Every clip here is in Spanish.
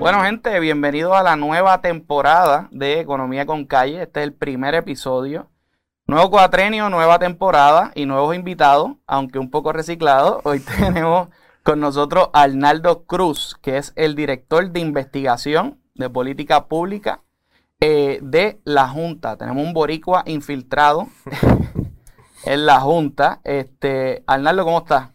Bueno, gente, bienvenidos a la nueva temporada de Economía con Calle. Este es el primer episodio. Nuevo cuatrenio, nueva temporada y nuevos invitados, aunque un poco reciclados. Hoy tenemos con nosotros a Arnaldo Cruz, que es el director de investigación de política pública eh, de la Junta. Tenemos un boricua infiltrado en la Junta. Este, Arnaldo, ¿cómo estás?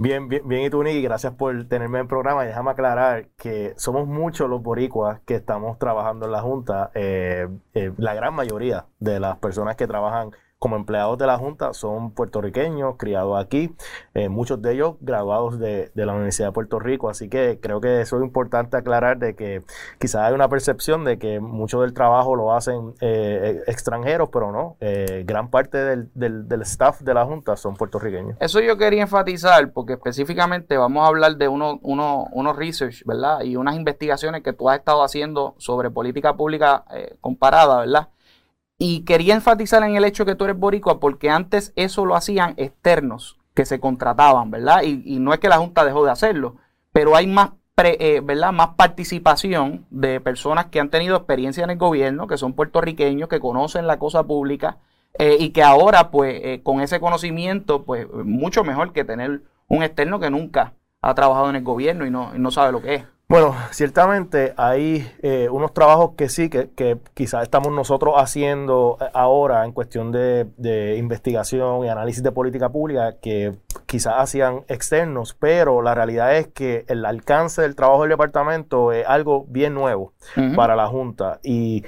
Bien, bien, bien, y tú, Nicky, gracias por tenerme en programa. Déjame aclarar que somos muchos los boricuas que estamos trabajando en la Junta. Eh, eh, la gran mayoría de las personas que trabajan como empleados de la Junta son puertorriqueños, criados aquí, eh, muchos de ellos graduados de, la Universidad de Puerto Rico, así que creo que eso es importante aclarar de que quizás hay una percepción de que mucho del trabajo lo hacen eh, extranjeros, pero no, eh, gran parte del, del, staff de la Junta son puertorriqueños. Eso yo quería enfatizar porque específicamente vamos a hablar de uno, uno, unos research, ¿verdad? Y unas investigaciones que tú has estado haciendo sobre política pública comparada, ¿verdad? Y quería enfatizar en el hecho que tú eres boricua porque antes eso lo hacían externos que se contrataban, ¿verdad? Y, no es que la Junta dejó de hacerlo, pero hay más, eh, ¿verdad? más participación de personas que han tenido experiencia en el gobierno, que son puertorriqueños, que conocen la cosa pública eh, y que ahora, pues, eh, con ese conocimiento, pues, mucho mejor que tener un externo que nunca ha trabajado en el gobierno y no, y no sabe lo que es. Bueno, ciertamente hay eh, unos trabajos que sí, que, que, quizás estamos nosotros haciendo eh, ahora en cuestión de, investigación y análisis de política pública que quizás hacían externos, pero la realidad es que el alcance del trabajo del departamento es algo bien nuevo para la Junta. Y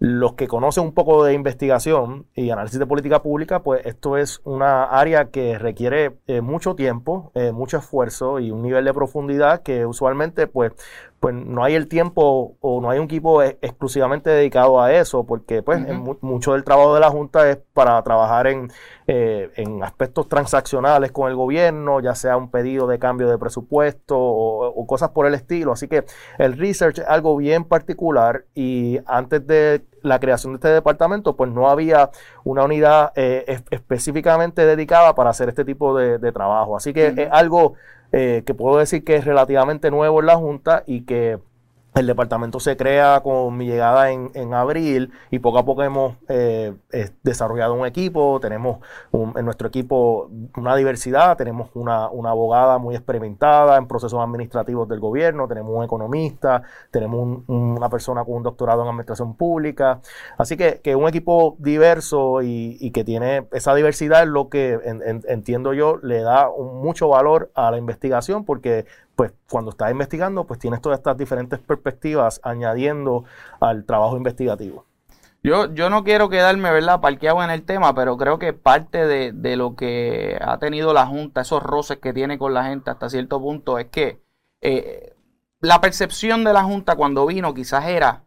los que conocen un poco de investigación y análisis de política pública, pues esto es una área que requiere eh, mucho tiempo, eh, mucho esfuerzo y un nivel de profundidad que usualmente pues pues no hay el tiempo o no hay un equipo e, exclusivamente dedicado a eso, porque pues mucho del trabajo de la Junta es para trabajar en, eh, en, aspectos transaccionales con el gobierno, ya sea un pedido de cambio de presupuesto o, cosas por el estilo. Así que el research es algo bien particular y antes de la creación de este departamento, pues no había una unidad eh, específicamente dedicada para hacer este tipo de, trabajo. Así que es algo eh, que puedo decir que es relativamente nuevo en la Junta y que el departamento se crea con mi llegada en, en abril y poco a poco hemos eh, desarrollado un equipo, tenemos en nuestro equipo una diversidad, tenemos una, una, abogada muy experimentada en procesos administrativos del gobierno, tenemos un economista, tenemos una persona con un doctorado en administración pública, así que, que un equipo diverso y, y, que tiene esa diversidad es lo que entiendo yo le da mucho valor a la investigación porque pues cuando estás investigando, pues tienes todas estas diferentes perspectivas añadiendo al trabajo investigativo. Yo, yo no quiero quedarme, ¿verdad?, parqueado en el tema, pero creo que parte de, lo que ha tenido la Junta, esos roces que tiene con la gente hasta cierto punto, es que eh, la percepción de la Junta cuando vino quizás era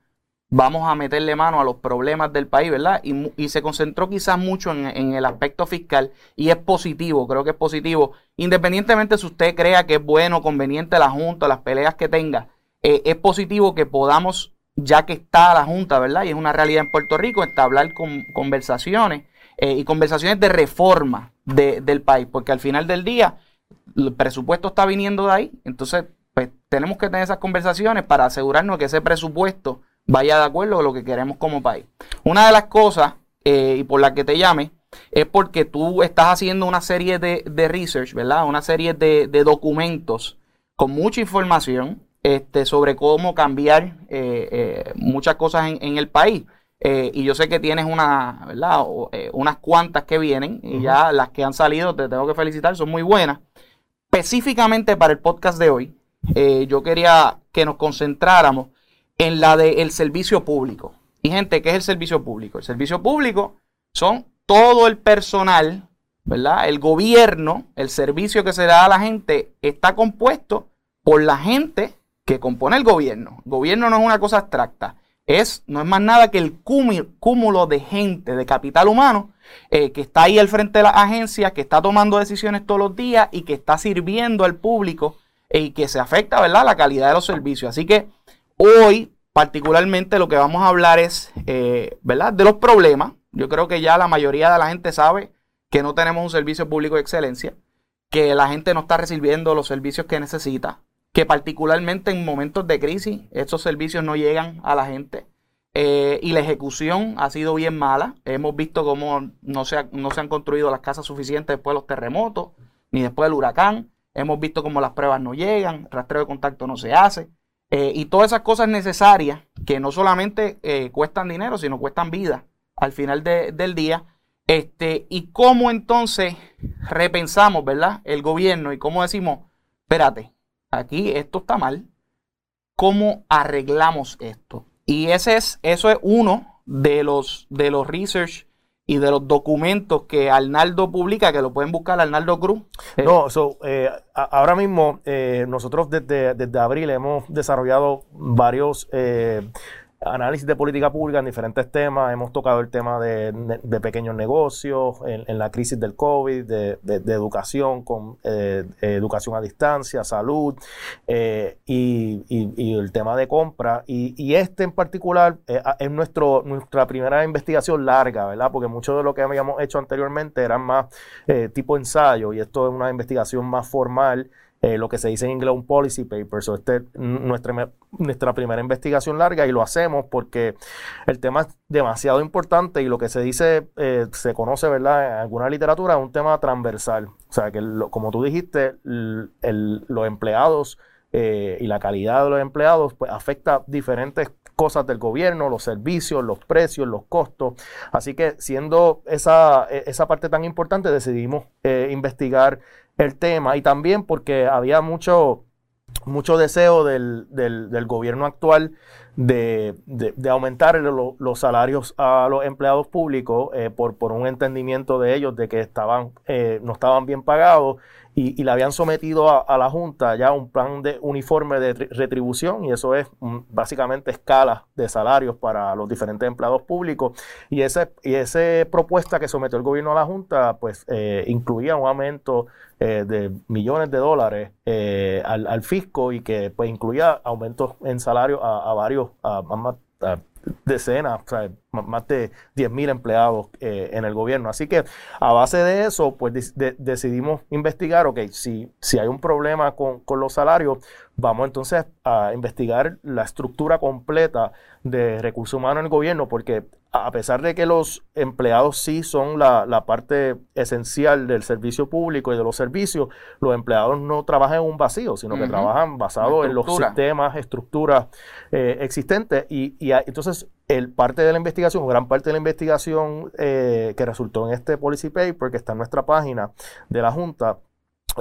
vamos a meterle mano a los problemas del país, ¿verdad? Y, se concentró quizás mucho en, el aspecto fiscal y es positivo, creo que es positivo, independientemente si usted crea que es bueno, conveniente la Junta, las peleas que tenga, eh, es positivo que podamos, ya que está la Junta, ¿verdad? Y es una realidad en Puerto Rico, entablar con, conversaciones eh, y conversaciones de reforma del país, porque al final del día el presupuesto está viniendo de ahí, entonces pues tenemos que tener esas conversaciones para asegurarnos que ese presupuesto vaya de acuerdo con lo que queremos como país. Una de las cosas, eh, y por la que te llame, es porque tú estás haciendo una serie de, research, ¿verdad? Una serie de, documentos con mucha información este, sobre cómo cambiar eh, eh, muchas cosas en, el país. y yo sé que tienes una, ¿verdad? unas cuantas que vienen y ya las que han salido, te tengo que felicitar, son muy buenas. Específicamente para el podcast de hoy, yo quería que nos concentráramos en la del servicio público. Y gente, ¿qué es el servicio público? El servicio público son todo el personal, ¿verdad? El gobierno, el servicio que se da a la gente, está compuesto por la gente que compone el gobierno. El gobierno no es una cosa abstracta, es, no es más nada que el cúmulo de gente, de capital humano, eh, que está ahí al frente de las agencias, que está tomando decisiones todos los días y que está sirviendo al público eh, y que se afecta, ¿verdad?, la calidad de los servicios. Así que Hoy, particularmente, lo que vamos a hablar es, eh, ¿verdad?, de los problemas. Yo creo que ya la mayoría de la gente sabe que no tenemos un servicio público de excelencia, que la gente no está recibiendo los servicios que necesita, que particularmente en momentos de crisis estos servicios no llegan a la gente. Eh, y la ejecución ha sido bien mala. Hemos visto cómo no se, no se han construido las casas suficientes después de los terremotos, ni después del huracán. Hemos visto cómo las pruebas no llegan, rastreo de contacto no se hace. Eh, y todas esas cosas necesarias que no solamente eh, cuestan dinero, sino cuestan vida al final del día. Este, y cómo entonces repensamos, ¿verdad? El gobierno y cómo decimos, espérate, aquí esto está mal. ¿Cómo arreglamos esto? Y ese es, eso es uno de los, de los research y de los documentos que Arnaldo publica, que lo pueden buscar Arnaldo Cruz. No, eh, ahora mismo eh, nosotros desde, desde, abril hemos desarrollado varios eh, análisis de política pública en diferentes temas. Hemos tocado el tema de, pequeños negocios, en, la crisis del COVID, de, educación, con eh, educación a distancia, salud eh, y, el tema de compra. Y, este en particular eh, es nuestro, nuestra primera investigación larga, ¿verdad? Porque mucho de lo que habíamos hecho anteriormente eran más tipo ensayo y esto es una investigación más formal. Eh, lo que se dice en inglés un policy paper. So este es nuestra, primera investigación larga y lo hacemos porque el tema es demasiado importante y lo que se dice, eh, se conoce, ¿verdad? En alguna literatura, es un tema transversal. O sea, que como tú dijiste, los empleados eh, y la calidad de los empleados pues, afecta diferentes cosas del gobierno, los servicios, los precios, los costos. Así que siendo esa, e, esa parte tan importante, decidimos investigar el tema y también porque había mucho, mucho deseo del, del, gobierno actual de, de, aumentar los salarios a los empleados públicos eh, por, por un entendimiento de ellos de que estaban, eh, no estaban bien pagados y, y le habían sometido a, la Junta ya un plan de uniforme de retribución y eso es mm, básicamente escala de salarios para los diferentes empleados públicos. Y esa y ese propuesta que sometió el gobierno a la Junta pues eh, incluía un aumento eh, de millones de dólares eh, al, fisco y que pues incluía aumentos en salario a, varios a, a, decenas, o sea, más de 10.000 empleados eh, en el gobierno. Así que a base de eso, pues decidimos investigar, ok, si, si hay un problema con, con, los salarios, vamos entonces a investigar la estructura completa de recursos humanos en el gobierno, porque a pesar de que los empleados sí son la, la parte esencial del servicio público y de los servicios, los empleados no trabajan en un vacío, sino que trabajan basados en los sistemas, estructuras eh, existentes. Y, y entonces el parte de la investigación, gran parte de la investigación eh, que resultó en este policy paper que está en nuestra página de la Junta,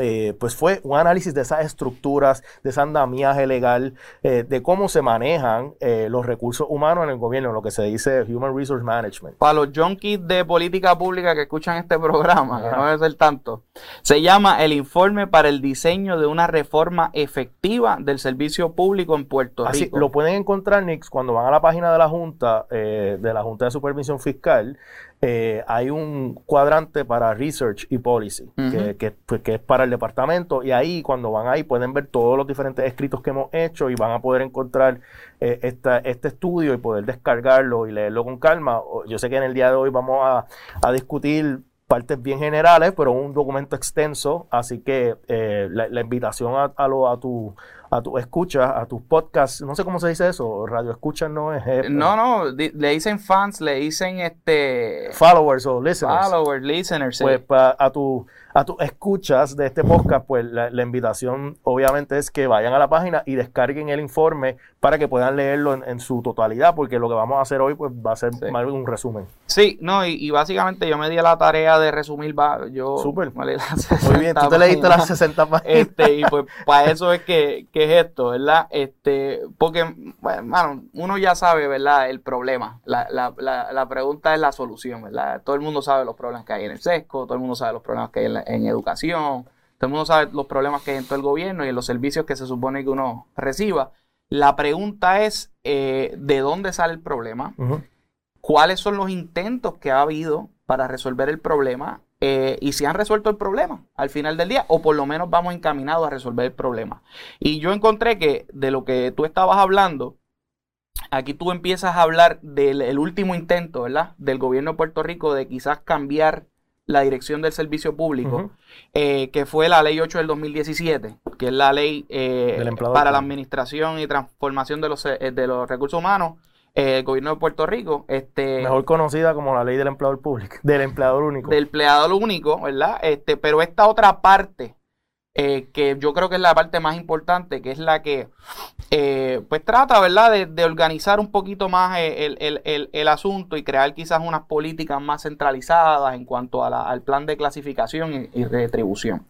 eh, pues fue un análisis de esas estructuras, de ese andamiaje legal, eh, de cómo se manejan los recursos humanos en el gobierno, lo que se dice Human Resource Management. Para los junkies de política pública que escuchan este programa, que no debe ser tanto, se llama el informe para el diseño de una reforma efectiva del servicio público en Puerto Rico. Así, lo pueden encontrar, Nix, cuando van a la página de la Junta, de la Junta de Supervisión Fiscal, eh, hay un cuadrante para research y policy, pues, que, es para el departamento, y ahí cuando van ahí pueden ver todos los diferentes escritos que hemos hecho y van a poder encontrar eh, este estudio y poder descargarlo y leerlo con calma. Yo sé que en el día de hoy vamos a, discutir partes bien generales, pero un documento extenso, así que eh, la, invitación a, a, a tu a tu escucha, a tus podcasts, no sé cómo se dice eso, radio escucha no es... Eh, no, no, le dicen fans, le dicen este... Followers o listeners. Followers, listeners. Pues a tu a tus escuchas de este podcast, pues la, invitación obviamente es que vayan a la página y descarguen el informe para que puedan leerlo en, su totalidad, porque lo que vamos a hacer hoy pues va a ser un resumen. Sí, no, y, básicamente yo me di la tarea de resumir, yo Súper. Muy bien, tú te leíste las 60 páginas. Este, y pues para eso es que, que, es esto, ¿verdad? Este, porque, bueno, uno ya sabe, ¿verdad? El problema. La, la, la, la pregunta es la solución, ¿verdad? Todo el mundo sabe los problemas que hay en el sesco, todo el mundo sabe los problemas que hay en la, en educación, todo el mundo sabe los problemas que hay en todo el gobierno y en los servicios que se supone que uno reciba. La pregunta es, eh, ¿de dónde sale el problema? ¿Cuáles son los intentos que ha habido para resolver el problema? Eh, y si han resuelto el problema al final del día, o por lo menos vamos encaminados a resolver el problema. Y yo encontré que de lo que tú estabas hablando, aquí tú empiezas a hablar del último intento, ¿verdad? Del gobierno de Puerto Rico de quizás cambiar la dirección del servicio público, eh, que fue la ley 8 del 2017, que es la ley eh, para la administración y transformación de los, eh, de los recursos humanos el gobierno de Puerto Rico. Este, Mejor conocida como la ley del empleador público, del empleador único. Del empleador único, ¿verdad? Este, pero esta otra parte, eh, que yo creo que es la parte más importante, que es la que eh, pues trata, ¿verdad?, de, organizar un poquito más el, asunto y crear quizás unas políticas más centralizadas en cuanto al plan de clasificación y, y retribución.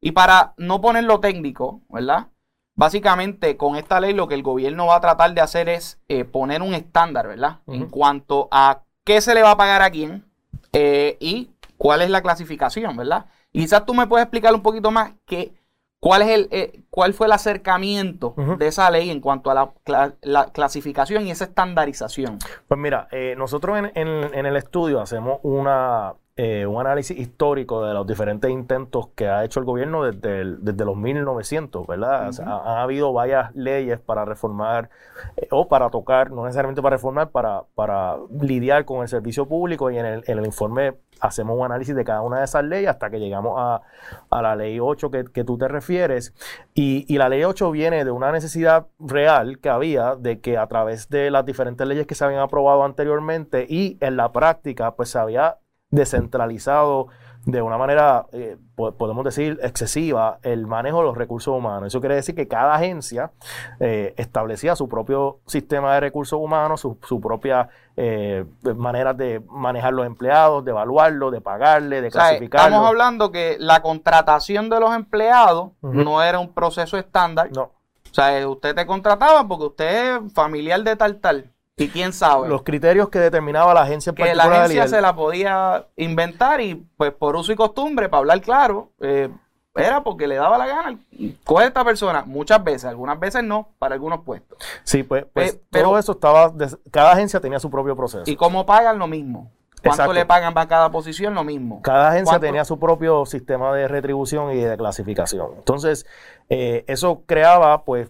Y para no ponerlo técnico, ¿verdad? Básicamente, con esta ley lo que el gobierno va a tratar de hacer es eh, poner un estándar, ¿verdad? En cuanto a qué se le va a pagar a quién eh, y cuál es la clasificación, ¿verdad? Y quizás tú me puedes explicar un poquito más que, cuál, es el, eh, cuál fue el acercamiento de esa ley en cuanto a la, clasificación y esa estandarización. Pues mira, nosotros en el estudio hacemos una eh, un análisis histórico de los diferentes intentos que ha hecho el gobierno desde, desde los 1900, ¿verdad? ha, habido varias leyes para reformar eh, o para tocar, no necesariamente para reformar, para, para lidiar con el servicio público y en el, en el, informe hacemos un análisis de cada una de esas leyes hasta que llegamos a, a la ley 8 que, que, tú te refieres. Y, y la ley 8 viene de una necesidad real que había de que a través de las diferentes leyes que se habían aprobado anteriormente y en la práctica, pues se había descentralizado de una manera, eh, podemos decir, excesiva el manejo de los recursos humanos. Eso quiere decir que cada agencia eh, establecía su propio sistema de recursos humanos, su, propia eh, manera de manejar los empleados, de evaluarlos, de pagarle, de clasificarlos. Estamos hablando que la contratación de los empleados no era un proceso estándar. No. O sea, usted te contrataba porque usted es familiar de tal tal. ¿Y quién sabe? Los criterios que determinaba la agencia en Que la agencia se la podía inventar y, pues, por uso y costumbre, para hablar claro, eh, era porque le daba la gana. Coge esta persona, muchas veces, algunas veces no, para algunos puestos. Sí, pues, pues eh, pero, todo eso estaba. Cada agencia tenía su propio proceso. ¿Y cómo pagan lo mismo? ¿Cuánto le pagan para cada posición? Lo mismo. Cada agencia tenía su propio sistema de retribución y de clasificación. Entonces, eh, eso creaba, pues,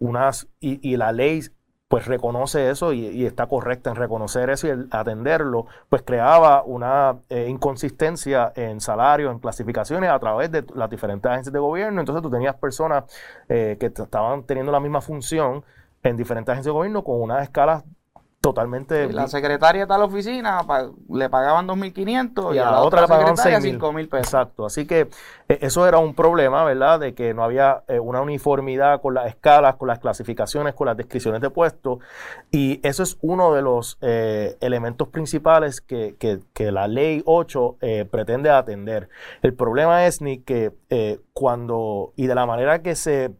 unas. Y, y la ley pues reconoce eso y, está correcta en reconocer eso y atenderlo, pues creaba una eh, inconsistencia en salarios, en clasificaciones a través de las diferentes agencias de gobierno. Entonces tú tenías personas eh, que estaban teniendo la misma función en diferentes agencias de gobierno con unas escalas totalmente... la secretaria de la oficina le pagaban 2.500 y, a la, otra, le pagaban 5.000 pesos. Exacto, así que e, eso era un problema, ¿verdad? De que no había eh, una uniformidad con las escalas, con las clasificaciones, con las descripciones de puestos y eso es uno de los eh, elementos principales que, que, la ley 8 eh, pretende atender. El problema es ni que cuando y de la manera que se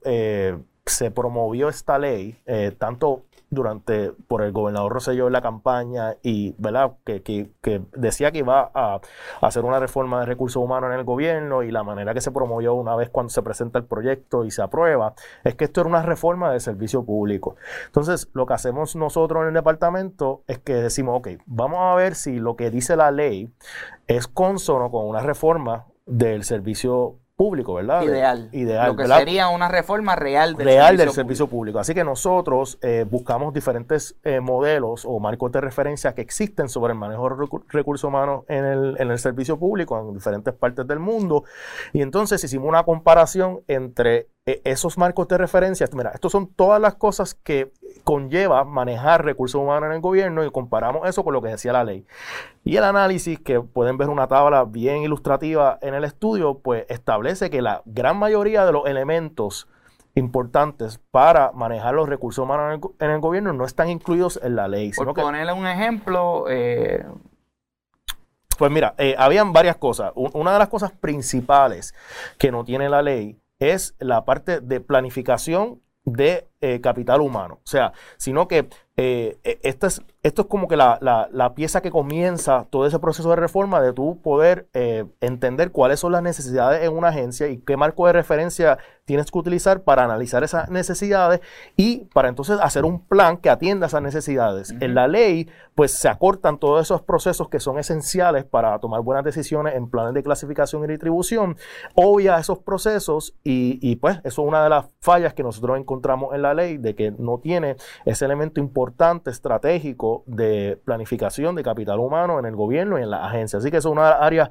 se promovió esta ley, tanto durante por el gobernador Rosselló en la campaña y verdad que, que, decía que iba a, hacer una reforma de recursos humanos en el gobierno y la manera que se promovió una vez cuando se presenta el proyecto y se aprueba es que esto era una reforma de servicio público. Entonces, lo que hacemos nosotros en el departamento es que decimos, ok, vamos a ver si lo que dice la ley es consono con una reforma del servicio público, ¿verdad? Ideal. Ideal. Lo que sería una reforma real del, real servicio, del servicio público. Así que nosotros eh, buscamos diferentes eh, modelos o marcos de referencia que existen sobre el manejo de recursos humanos en el, en el servicio público en diferentes partes del mundo. Y entonces hicimos una comparación entre esos marcos de referencia. Mira, estos son todas las cosas que conlleva manejar recursos humanos en el gobierno y comparamos eso con lo que decía la ley. Y el análisis, que pueden ver una tabla bien ilustrativa en el estudio, pues establece que la gran mayoría de los elementos importantes para manejar los recursos humanos en el, gobierno no están incluidos en la ley. Por ponerle un ejemplo... Eh, pues mira, eh, habían varias cosas. Una de las cosas principales que no tiene la ley es la parte de planificación de eh, capital humano. O sea, sino que eh, e, esto, es, esto es como que la, la, pieza que comienza todo ese proceso de reforma de tu poder eh, entender cuáles son las necesidades en una agencia y qué marco de referencia tienes que utilizar para analizar esas necesidades y para entonces hacer un plan que atienda esas necesidades. En la ley, pues se acortan todos esos procesos que son esenciales para tomar buenas decisiones en planes de clasificación y distribución, obvia esos procesos y, y pues eso es una de las fallas que nosotros encontramos en la la ley de que no tiene ese elemento importante, estratégico de planificación de capital humano en el gobierno y en la agencia. Así que eso es una área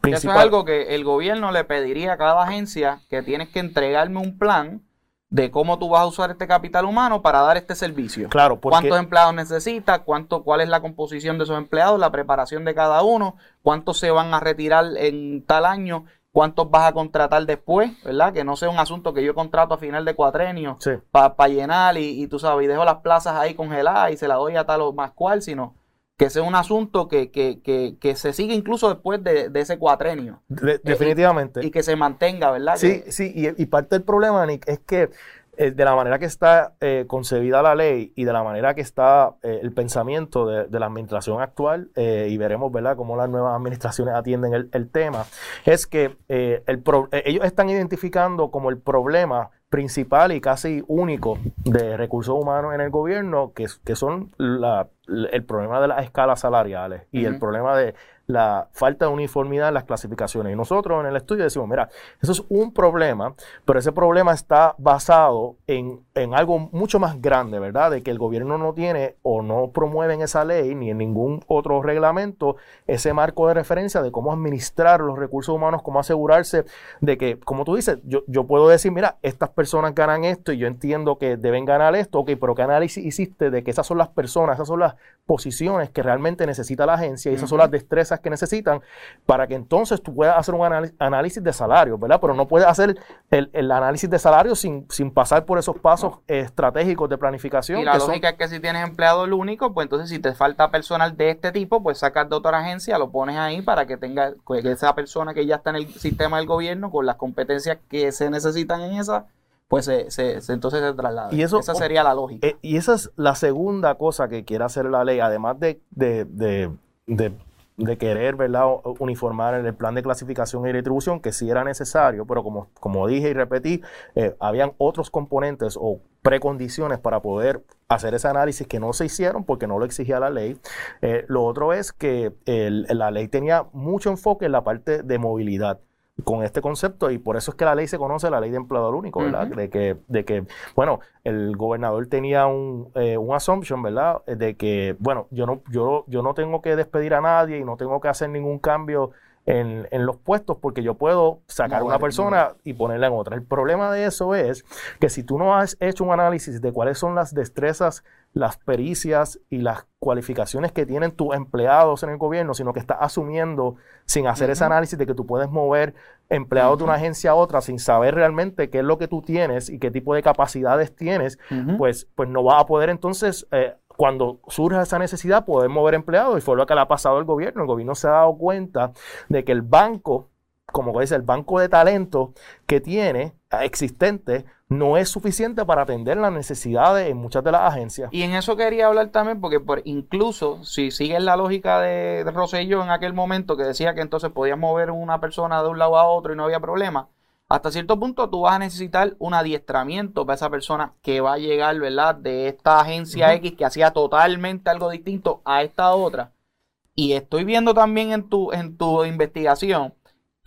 principal. Eso es algo que el gobierno le pediría a cada agencia que tienes que entregarme un plan de cómo tú vas a usar este capital humano para dar este servicio. Claro, ¿Cuántos empleados necesitas? ¿Cuánto, ¿Cuál es la composición de esos empleados? La preparación de cada uno. ¿Cuántos se van a retirar en tal año? ¿Cuántos vas a contratar después? ¿Verdad? Que no sea un asunto que yo contrato a final de cuatrenio para llenar y, y, tú sabes, y dejo las plazas ahí congeladas y se las doy a tal o más cual, sino que sea un asunto que, que, que, que se siga incluso después de, ese cuatrenio. Eh, definitivamente. y, que se mantenga, ¿verdad? Sí, sí, y, parte del problema, Nick, es que de la manera que está eh, concebida la ley y de la manera que está el pensamiento de, la administración actual, y veremos, ¿verdad?, cómo las nuevas administraciones atienden el, tema, es que el ellos están identificando como el problema principal y casi único de recursos humanos en el gobierno, que, que son la, el problema de las escalas salariales y el problema de la falta de uniformidad en las clasificaciones. Y nosotros en el estudio decimos, mira, eso es un problema, pero ese problema está basado en, en, algo mucho más grande, ¿verdad? De que el gobierno no tiene o no promueve en esa ley ni en ningún otro reglamento ese marco de referencia de cómo administrar los recursos humanos, cómo asegurarse de que, como tú dices, yo, yo puedo decir, mira, estas personas ganan esto y yo entiendo que deben ganar esto, ok, pero ¿qué análisis hiciste de que esas son las personas, esas son las posiciones que realmente necesita la agencia y esas son las destrezas que necesitan para que entonces tú puedas hacer un análisis de salario, ¿verdad? Pero no puedes hacer el, análisis de salario sin, sin, pasar por esos pasos estratégicos de planificación. Y la lógica es que si tienes empleado el único, pues entonces si te falta personal de este tipo, pues sacas de otra agencia, lo pones ahí para que tenga que esa persona que ya está en el sistema del gobierno con las competencias que se necesitan en esa pues se, se, entonces se traslada. Y eso, esa sería la lógica. Eh, y esa es la segunda cosa que quiere hacer la ley, además de, de, de, de querer ¿verdad? uniformar el plan de clasificación y distribución, que sí era necesario, pero como, como dije y repetí, eh, habían otros componentes o precondiciones para poder hacer ese análisis que no se hicieron porque no lo exigía la ley. Eh, lo otro es que la ley tenía mucho enfoque en la parte de movilidad con este concepto y por eso es que la ley se conoce la ley de empleador único, ¿verdad? De que, de que, bueno, el gobernador tenía un, eh, un assumption, ¿verdad? De que, bueno, yo no, yo, yo no tengo que despedir a nadie y no tengo que hacer ningún cambio en, en, los puestos porque yo puedo sacar a una persona y ponerla en otra. El problema de eso es que si tú no has hecho un análisis de cuáles son las destrezas, las pericias y las cualificaciones que tienen tus empleados en el gobierno, sino que estás asumiendo sin hacer ese análisis de que tú puedes mover empleados de una agencia a otra sin saber realmente qué es lo que tú tienes y qué tipo de capacidades tienes, pues, pues no vas a poder entonces eh, cuando surja esa necesidad, poder mover empleados. Y fue lo que le ha pasado al gobierno. El gobierno se ha dado cuenta de que el banco, como dice, el banco de talento que tiene eh, existente, no es suficiente para atender las necesidades en muchas de las agencias. Y en eso quería hablar también, porque por, incluso si sigues la lógica de, de Rosselló en aquel momento, que decía que entonces podías mover una persona de un lado a otro y no había problema, hasta cierto punto tú vas a necesitar un adiestramiento para esa persona que va a llegar, ¿verdad? De esta agencia X que hacía totalmente algo distinto a esta otra. Y estoy viendo también en tu, en tu investigación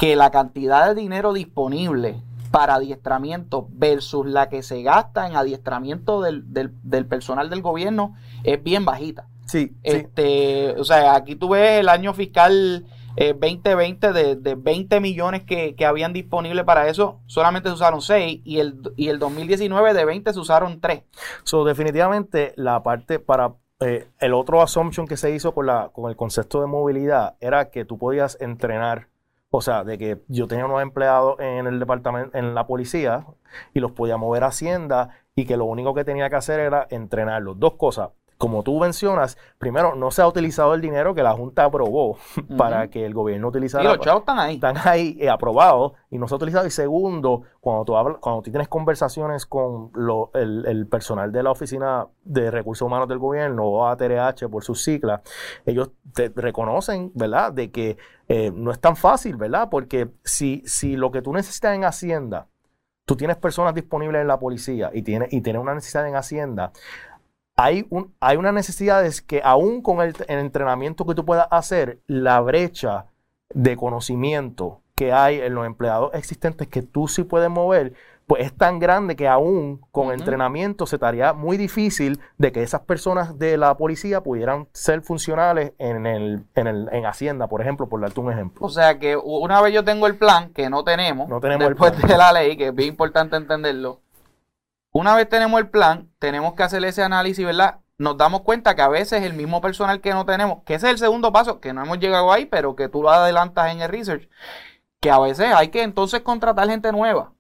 que la cantidad de dinero disponible para adiestramiento versus la que se gasta en adiestramiento del, del personal del gobierno es bien bajita. Sí, este, O sea, aquí tú ves el año fiscal 2020 eh, de, de, 20 millones que, habían disponible para eso, solamente se usaron 6 y el, y el 2019 de 20 se usaron 3. So, definitivamente la parte para eh, el otro assumption que se hizo con, la, con el concepto de movilidad era que tú podías entrenar o sea, de que yo tenía unos empleados en el departamento, en la policía, y los podía mover a Hacienda, y que lo único que tenía que hacer era entrenarlos. Dos cosas como tú mencionas, primero, no se ha utilizado el dinero que la Junta aprobó para que el gobierno utilizara. Y los chavos están ahí. Están ahí eh, aprobados y no se ha utilizado. Y segundo, cuando tú, hablas, cuando tú tienes conversaciones con el, personal de la Oficina de Recursos Humanos del Gobierno, o ATRH por sus siglas, ellos te reconocen, ¿verdad?, de que eh, no es tan fácil, ¿verdad? Porque si, si lo que tú necesitas en Hacienda, tú tienes personas disponibles en la policía y tienes, y tienes una necesidad en Hacienda, hay, un, hay una necesidad de que aún con el, entrenamiento que tú puedas hacer, la brecha de conocimiento que hay en los empleados existentes que tú sí puedes mover, pues es tan grande que aún con entrenamiento se estaría muy difícil de que esas personas de la policía pudieran ser funcionales en, el, en, el, en Hacienda, por ejemplo, por darte un ejemplo. O sea que una vez yo tengo el plan, que no tenemos, no tenemos después de la ley, que es bien importante entenderlo, una vez tenemos el plan, tenemos que hacer ese análisis, ¿verdad? Nos damos cuenta que a veces el mismo personal que no tenemos, que ese es el segundo paso, que no hemos llegado ahí, pero que tú lo adelantas en el research, que a veces hay que entonces contratar gente nueva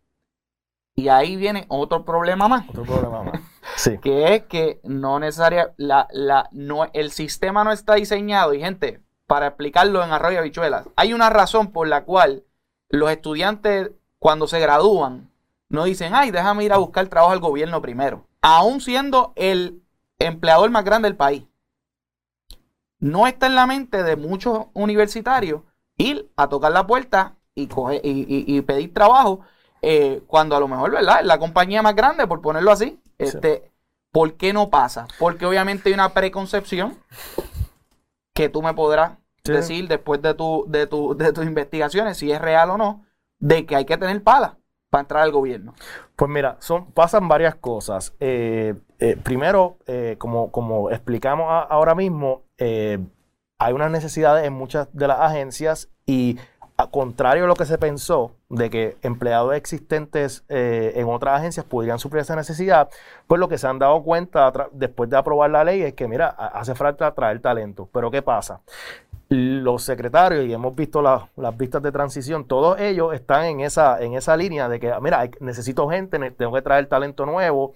y ahí viene otro problema más. Otro problema más. Sí. que es que no necesaria, la, la, no, el sistema no está diseñado. Y gente, para explicarlo en Arroyo Bichuelas, hay una razón por la cual los estudiantes cuando se gradúan no dicen, ay, déjame ir a buscar trabajo al gobierno primero. Aún siendo el empleador más grande del país. No está en la mente de muchos universitarios ir a tocar la puerta y, coger, y pedir trabajo eh, cuando a lo mejor, ¿verdad? La compañía más grande, por ponerlo así. Este, ¿Por qué no pasa? Porque obviamente hay una preconcepción que tú me podrás decir después de, tu, de, tu, de tus investigaciones, si es real o no, de que hay que tener pala para entrar al gobierno. Pues mira, son, pasan varias cosas. Eh, eh, primero, como, como explicamos ahora mismo, hay unas necesidades en muchas de las agencias y a contrario a lo que se pensó de que empleados existentes eh, en otras agencias podrían suplir esa necesidad, pues lo que se han dado cuenta después de aprobar la ley es que, mira, hace falta traer talento. Pero ¿qué pasa? Los secretarios, y hemos visto las vistas de transición, todos ellos están en esa, en esa línea de que, mira, necesito gente, tengo que traer talento nuevo,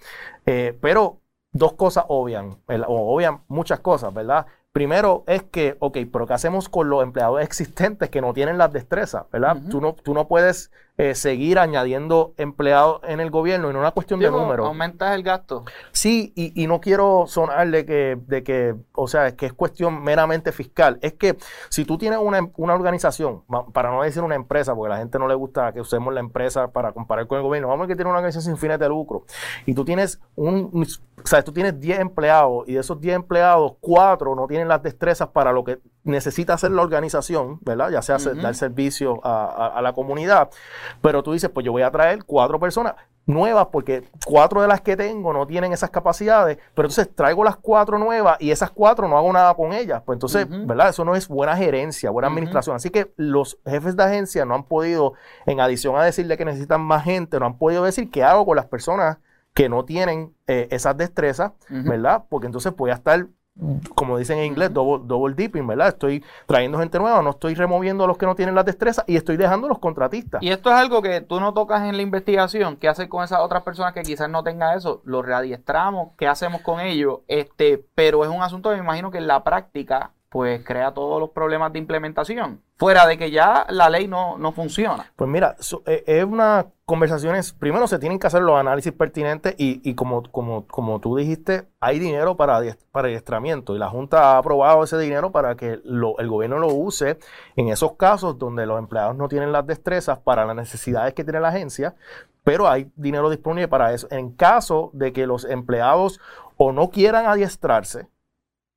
eh, pero dos cosas obvian, o obvian muchas cosas, ¿verdad? Primero es que, ok, pero ¿qué hacemos con los empleados existentes que no tienen las destrezas, ¿verdad? tú, no, tú no puedes eh, seguir añadiendo empleados en el gobierno y no una cuestión de número. Aumentas el gasto. Sí, y, no quiero sonar de que, de que, o sea, es que es cuestión meramente fiscal. Es que si tú tienes una, organización, para no decir una empresa, porque a la gente no le gusta que usemos la empresa para comparar con el gobierno, vamos a que tiene una organización sin fines de lucro, y tú tienes un, o sea, tú tienes 10 empleados y de esos 10 empleados, 4 no tienen las destrezas para lo que necesita hacer la organización, ¿verdad? Ya sea dar servicio a, la comunidad. Pero tú dices, pues yo voy a traer cuatro personas nuevas porque cuatro de las que tengo no tienen esas capacidades, pero entonces traigo las cuatro nuevas y esas cuatro no hago nada con ellas. Pues entonces, ¿verdad? Eso no es buena gerencia, buena administración. Así que los jefes de agencia no han podido, en adición a decirle que necesitan más gente, no han podido decir qué hago con las personas que no tienen eh, esas destrezas, ¿verdad? Porque entonces voy a estar como dicen en inglés, double, double, dipping, ¿verdad? Estoy trayendo gente nueva, no estoy removiendo a los que no tienen las destrezas y estoy dejando a los contratistas. Y esto es algo que tú no tocas en la investigación. ¿Qué haces con esas otras personas que quizás no tengan eso? ¿Los readiestramos? ¿Qué hacemos con ellos? Este, pero es un asunto que me imagino que en la práctica pues crea todos los problemas de implementación, fuera de que ya la ley no, funciona. Pues mira, eh, es una conversaciones, primero se tienen que hacer los análisis pertinentes y, como, como, como tú dijiste, hay dinero para, para adiestramiento y la Junta ha aprobado ese dinero para que el gobierno lo use en esos casos donde los empleados no tienen las destrezas para las necesidades que tiene la agencia, pero hay dinero disponible para eso. En caso de que los empleados o no quieran adiestrarse,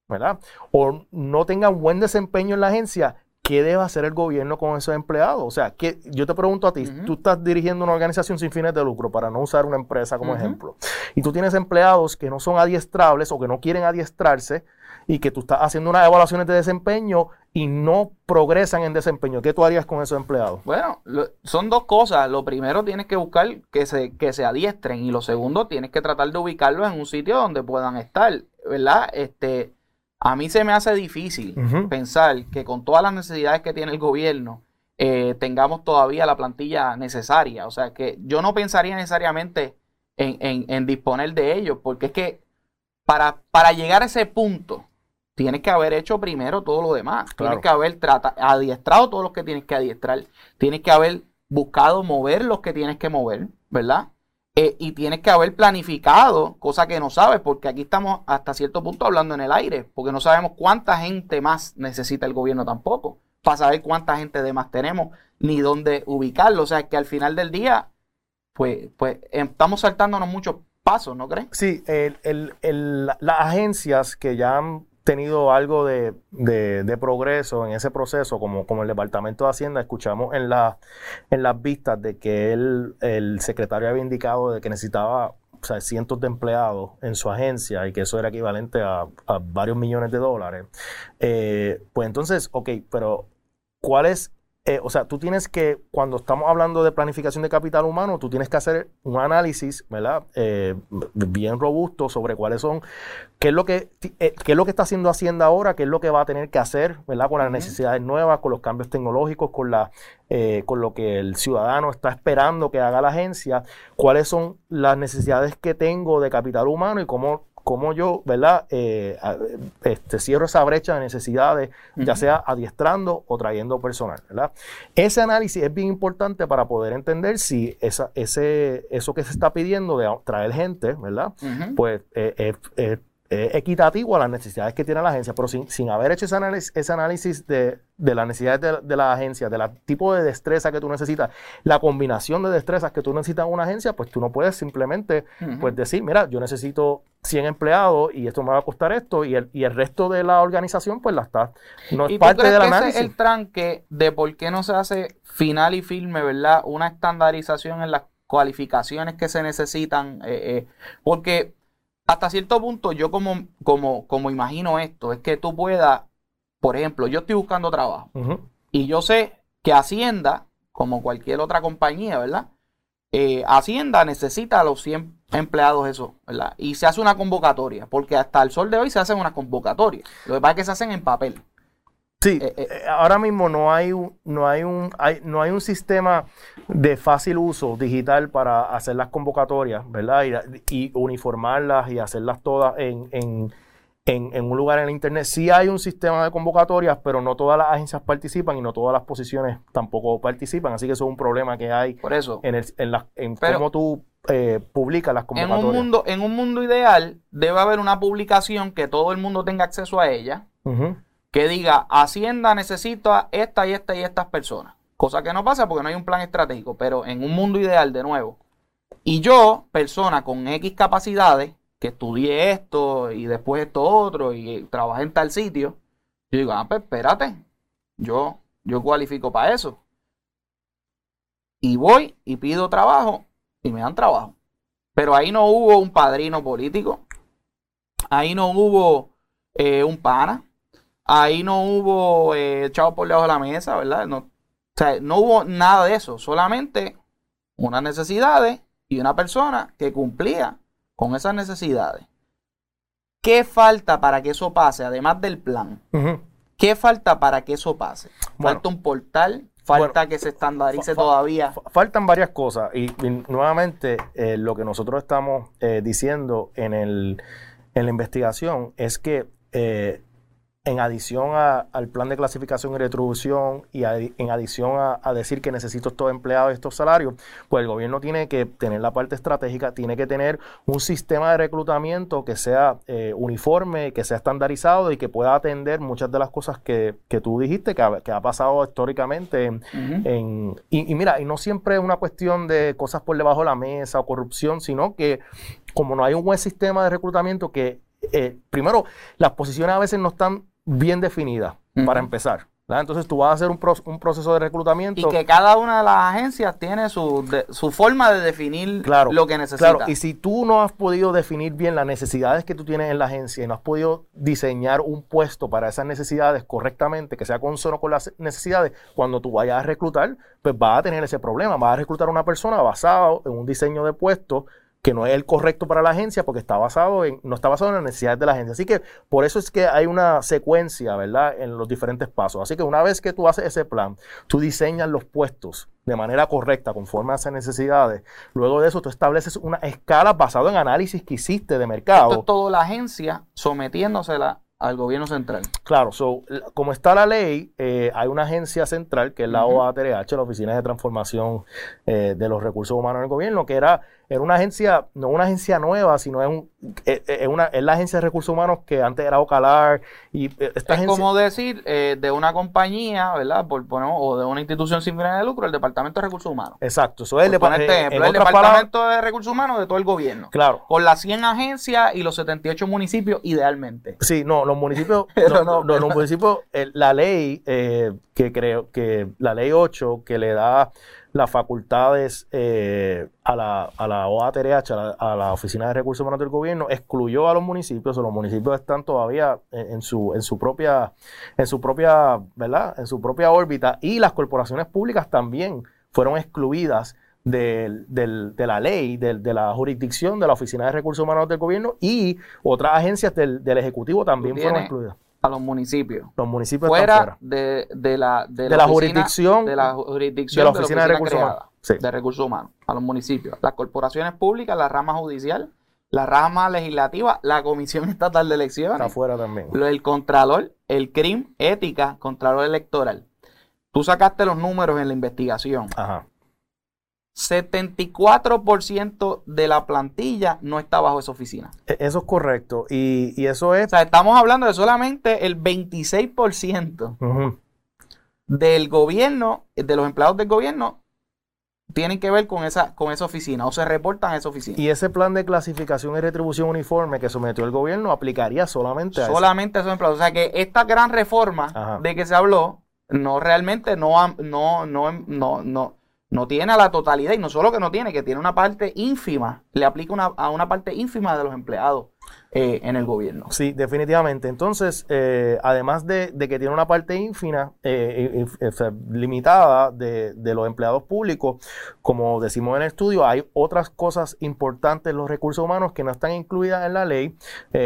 ¿verdad? O no tengan buen desempeño en la agencia, ¿qué debe hacer el gobierno con esos empleados? O sea, que yo te pregunto a ti, tú estás dirigiendo una organización sin fines de lucro, para no usar una empresa como ejemplo, y tú tienes empleados que no son adiestrables o que no quieren adiestrarse y que tú estás haciendo unas evaluaciones de desempeño y no progresan en desempeño. ¿Qué tú harías con esos empleados? Bueno, son dos cosas. Lo primero tienes que buscar que se, que se adiestren y lo segundo tienes que tratar de ubicarlos en un sitio donde puedan estar, ¿verdad? Este, a mí se me hace difícil pensar que con todas las necesidades que tiene el gobierno eh, tengamos todavía la plantilla necesaria. O sea, que yo no pensaría necesariamente en, disponer de ellos, porque es que para, para, llegar a ese punto tienes que haber hecho primero todo lo demás. Tienes que haber adiestrado todos los que tienes que adiestrar. Tienes que haber buscado mover los que tienes que mover, ¿verdad? Eh, y tienes que haber planificado, cosa que no sabes, porque aquí estamos hasta cierto punto hablando en el aire, porque no sabemos cuánta gente más necesita el gobierno tampoco, para saber cuánta gente de más tenemos, ni dónde ubicarlo. O sea, que al final del día, pues, pues estamos saltándonos muchos pasos, ¿no crees? Sí, las agencias que ya han tenido algo de, progreso en ese proceso, como, como el Departamento de Hacienda, escuchamos en, la, en las vistas de que el secretario había indicado de que necesitaba cientos de empleados en su agencia y que eso era equivalente a, varios millones de dólares. Eh, pues entonces, ok, pero ¿cuál es eh, o sea, tú tienes que, cuando estamos hablando de planificación de capital humano, tú tienes que hacer un análisis, ¿verdad? Eh, bien robusto sobre cuáles son, qué es lo que, eh, qué es lo que está haciendo Hacienda ahora, qué es lo que va a tener que hacer, ¿verdad? Con las necesidades nuevas, con los cambios tecnológicos, con la, con lo que el ciudadano está esperando que haga la agencia, cuáles son las necesidades que tengo de capital humano y cómo cómo yo, ¿verdad? Eh, este, cierro esa brecha de necesidades, ya sea adiestrando o trayendo personal, ¿verdad? Ese análisis es bien importante para poder entender si esa, ese, eso que se está pidiendo de traer gente, ¿verdad? Pues eh, eh, es equitativo a las necesidades que tiene la agencia, pero sin, sin haber hecho ese análisis, ese análisis de, de las necesidades de, la agencia, del tipo de destreza que tú necesitas, la combinación de destrezas que tú necesitas en una agencia, pues tú no puedes simplemente pues decir, mira, yo necesito 100 empleados y esto me va a costar esto y el, y el resto de la organización pues la está. No es parte del análisis. Ese es el tranque de por qué no se hace final y firme, ¿verdad? Una estandarización en las cualificaciones que se necesitan, eh, eh, porque hasta cierto punto yo como, como, como imagino esto, es que tú puedas, por ejemplo, yo estoy buscando trabajo y yo sé que Hacienda, como cualquier otra compañía, ¿verdad? Eh, Hacienda necesita a los 100 empleados eso, ¿verdad? Y se hace una convocatoria, porque hasta el sol de hoy se hacen unas convocatorias. Lo que pasa es que se hacen en papel. Sí, eh, eh, ahora mismo no hay, un, no, hay un, no hay un sistema de fácil uso digital para hacer las convocatorias, ¿verdad? Y, uniformarlas y hacerlas todas en, en, en, un lugar en el Internet. Sí hay un sistema de convocatorias, pero no todas las agencias participan y no todas las posiciones tampoco participan. Así que eso es un problema que hay Por eso. en, el, en, la, en cómo tú eh, publicas las convocatorias. En un, mundo, en un mundo ideal debe haber una publicación que todo el mundo tenga acceso a ella que diga Hacienda necesita esta y esta y estas personas. Cosa que no pasa porque no hay un plan estratégico, pero en un mundo ideal, de nuevo. Y yo, persona con X capacidades, que estudié esto y después esto otro y trabajé en tal sitio, yo digo, ah, pues espérate, yo, yo cualifico para eso. Y voy y pido trabajo y me dan trabajo. Pero ahí no hubo un padrino político, ahí no hubo eh, un pana, Ahí no hubo eh, chavo por debajo de la mesa, ¿verdad? No, o sea, no hubo nada de eso, solamente unas necesidades y una persona que cumplía con esas necesidades. ¿Qué falta para que eso pase, además del plan? ¿Qué falta para que eso pase? ¿Falta un portal? ¿Falta que se estandarice todavía? Faltan varias cosas y, nuevamente eh, lo que nosotros estamos eh, diciendo en, el, en la investigación es que eh, en adición al plan de clasificación y retribución y en adición a, decir que necesito estos empleados y estos salarios, pues el gobierno tiene que tener la parte estratégica, tiene que tener un sistema de reclutamiento que sea eh, uniforme, que sea estandarizado y que pueda atender muchas de las cosas que, tú dijiste que ha, pasado históricamente. y, mira, y no siempre es una cuestión de cosas por debajo de la mesa o corrupción, sino que como no hay un buen sistema de reclutamiento que eh, primero, las posiciones a veces no están bien definida, para empezar. Entonces tú vas a hacer un, proceso de reclutamiento. Y que cada una de las agencias tiene su, su forma de definir lo que necesita. Claro, y si tú no has podido definir bien las necesidades que tú tienes en la agencia y no has podido diseñar un puesto para esas necesidades correctamente, que sea consono con las necesidades, cuando tú vayas a reclutar, pues vas a tener ese problema. Vas a reclutar a una persona basado en un diseño de puesto que no es el correcto para la agencia porque está basado en, no está basado en las necesidades de la agencia. Así que por eso es que hay una secuencia, ¿verdad?, en los diferentes pasos. Así que una vez que tú haces ese plan, tú diseñas los puestos de manera correcta, conforme a esas necesidades. Luego de eso, tú estableces una escala basada en análisis que hiciste de mercado. Esto es todo la agencia sometiéndosela al gobierno central. Claro, so, como está la ley, eh, hay una agencia central que es la OATRH, la Oficina de Transformación eh, de los Recursos Humanos del Gobierno, que era era una agencia, no una agencia nueva, sino es, un, es, una, es la agencia de recursos humanos que antes era Ocalar. Y esta es como decir eh, de una compañía, ¿verdad? Por, o de una institución sin fines de lucro, el Departamento de Recursos Humanos. Exacto. Eso es el, eh, el Departamento de Recursos Humanos de todo el gobierno. Claro. Con las 100 agencias y los 78 municipios, idealmente. Sí, no, los municipios, los municipios, la ley eh, que creo que la ley 8 que le da las facultades eh, a, la, a la OATRH, a la, Oficina de Recursos Humanos del Gobierno, excluyó a los municipios, o los municipios están todavía en, su, en su propia, en su propia, ¿verdad? En su propia órbita, y las corporaciones públicas también fueron excluidas de la ley, de, la jurisdicción de la Oficina de Recursos Humanos del Gobierno y otras agencias del, Ejecutivo también fueron excluidas. A los municipios. Los municipios fuera, De, la, de, la, jurisdicción de la jurisdicción de la Oficina de, Recursos Humanos. De Recursos Humanos, a los municipios. Las corporaciones públicas, la rama judicial, la rama legislativa, la Comisión Estatal de Elecciones. Está afuera también. El Contralor, el CRIM, Ética, Contralor Electoral. Tú sacaste los números en la investigación. Ajá. 74% de la plantilla no está bajo esa oficina. E, eso es correcto. Y, eso es. O sea, estamos hablando de solamente el 26% del gobierno, de los empleados del gobierno, tienen que ver con esa, con esa oficina o se reportan a esa oficina. Y ese plan de clasificación y retribución uniforme que sometió el gobierno aplicaría solamente a Solamente a esos empleados. O sea que esta gran reforma de que se habló, no realmente no, no, no, no, no no tiene a la totalidad, y no solo que no tiene, que tiene una parte ínfima, le aplica una, a una parte ínfima de los empleados. Eh, en el gobierno. Sí, definitivamente. Entonces, eh, además de, que tiene una parte ínfima, eh, limitada de, los empleados públicos, como decimos en el estudio, hay otras cosas importantes en los recursos humanos que no están incluidas en la ley,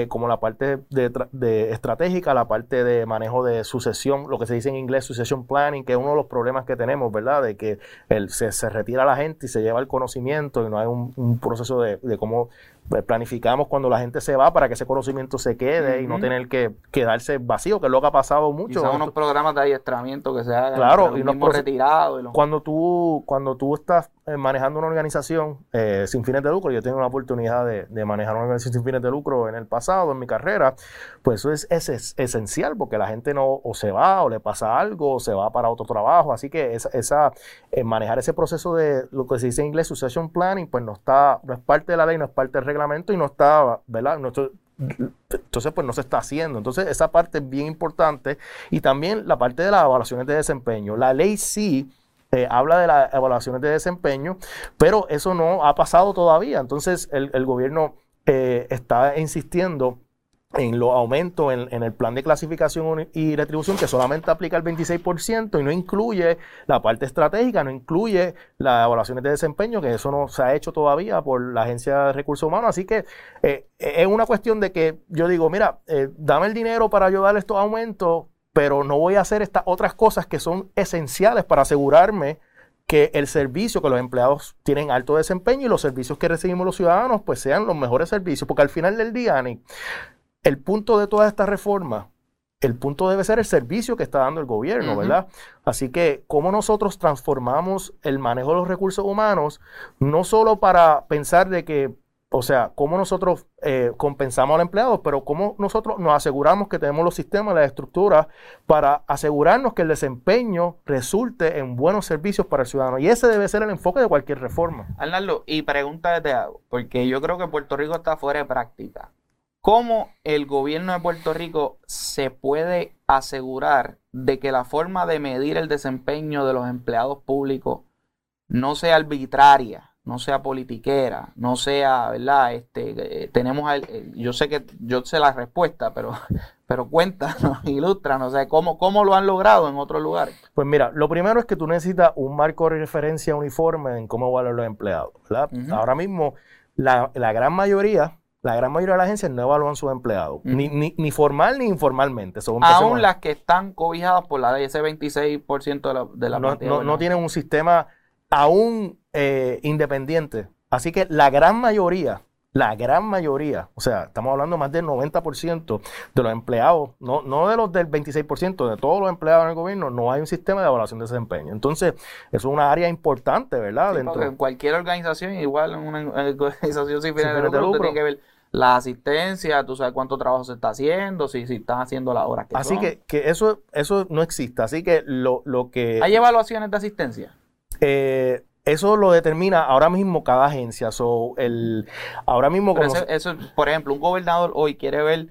como la parte de, estratégica, la parte de manejo de sucesión, lo que se dice en inglés sucession planning, que es uno de los problemas que tenemos, ¿verdad? De que el, se, retira la gente y se lleva el conocimiento y no hay un, proceso de, de cómo pues, planificamos cuando la gente se va para que ese conocimiento se quede y no tener que quedarse vacío, que es lo que ha pasado mucho. Son unos programas de adiestramiento que se hagan claro, y los retirados. Cuando tú cuando tú estás manejando una organización eh, sin fines de lucro, yo tengo la oportunidad de, manejar una organización sin fines de lucro en el pasado, en mi carrera, pues eso es, es, esencial porque la gente no o se va o le pasa algo o se va para otro trabajo, así que esa, esa eh, manejar ese proceso de lo que se dice en inglés succession planning, pues no está no es parte de la ley, no es parte del reglamento y no está, ¿verdad? entonces, pues no se está haciendo. Entonces, esa parte es bien importante. Y también la parte de las evaluaciones de desempeño. La ley sí eh, habla de las evaluaciones de desempeño, pero eso no ha pasado todavía. Entonces, el, gobierno eh, está insistiendo en los aumentos en, el plan de clasificación y retribución que solamente aplica el 26% y no incluye la parte estratégica, no incluye las evaluaciones de desempeño, que eso no se ha hecho todavía por la Agencia de Recursos Humanos. Así que eh, es una cuestión de que yo digo, mira, dame el dinero para ayudar estos aumentos, pero no voy a hacer estas otras cosas que son esenciales para asegurarme que el servicio que los empleados tienen alto desempeño y los servicios que recibimos los ciudadanos pues sean los mejores servicios, porque al final del día, Ani, el punto de toda esta reforma, el punto debe ser el servicio que está dando el gobierno, ¿verdad? Así que, ¿cómo nosotros transformamos el manejo de los recursos humanos, no solo para pensar de que o sea, cómo nosotros eh, compensamos a los empleados, pero cómo nosotros nos aseguramos que tenemos los sistemas, las estructuras para asegurarnos que el desempeño resulte en buenos servicios para el ciudadano. Y ese debe ser el enfoque de cualquier reforma. Arnaldo, y pregunta te hago, porque yo creo que Puerto Rico está fuera de práctica. ¿Cómo el gobierno de Puerto Rico se puede asegurar de que la forma de medir el desempeño de los empleados públicos no sea arbitraria? No sea politiquera, no sea, ¿verdad? Este, eh, tenemos, el, yo sé que yo sé la respuesta, pero, pero cuéntanos, ilústranos, o sea, ¿cómo, ¿cómo lo han logrado en otros lugares? Pues mira, lo primero es que tú necesitas un marco de referencia uniforme en cómo evaluar los empleados, ¿verdad? Ahora mismo, la, gran mayoría, la gran mayoría de las agencias no evalúan sus empleados, ni, ni, formal ni informalmente. Aún las que están cobijadas por la ley, ese 26% de la, de la no, no, no tienen un sistema aún eh, independiente. Así que la gran mayoría, la gran mayoría, o sea, estamos hablando más del 90% de los empleados, no, no de los del 26%, de todos los empleados en el gobierno, no hay un sistema de evaluación de desempeño. Entonces, eso es una área importante, ¿verdad? Dentro en cualquier organización, igual en una organización sin fines de lucro, tiene que ver la asistencia, tú sabes cuánto trabajo se está haciendo, si, si están haciendo la hora que Así que, que eso, eso no existe. Así que lo, lo que... ¿Hay evaluaciones de asistencia? Eh, eso lo determina ahora mismo cada agencia. So, el, ahora mismo eso, por ejemplo, un gobernador hoy quiere ver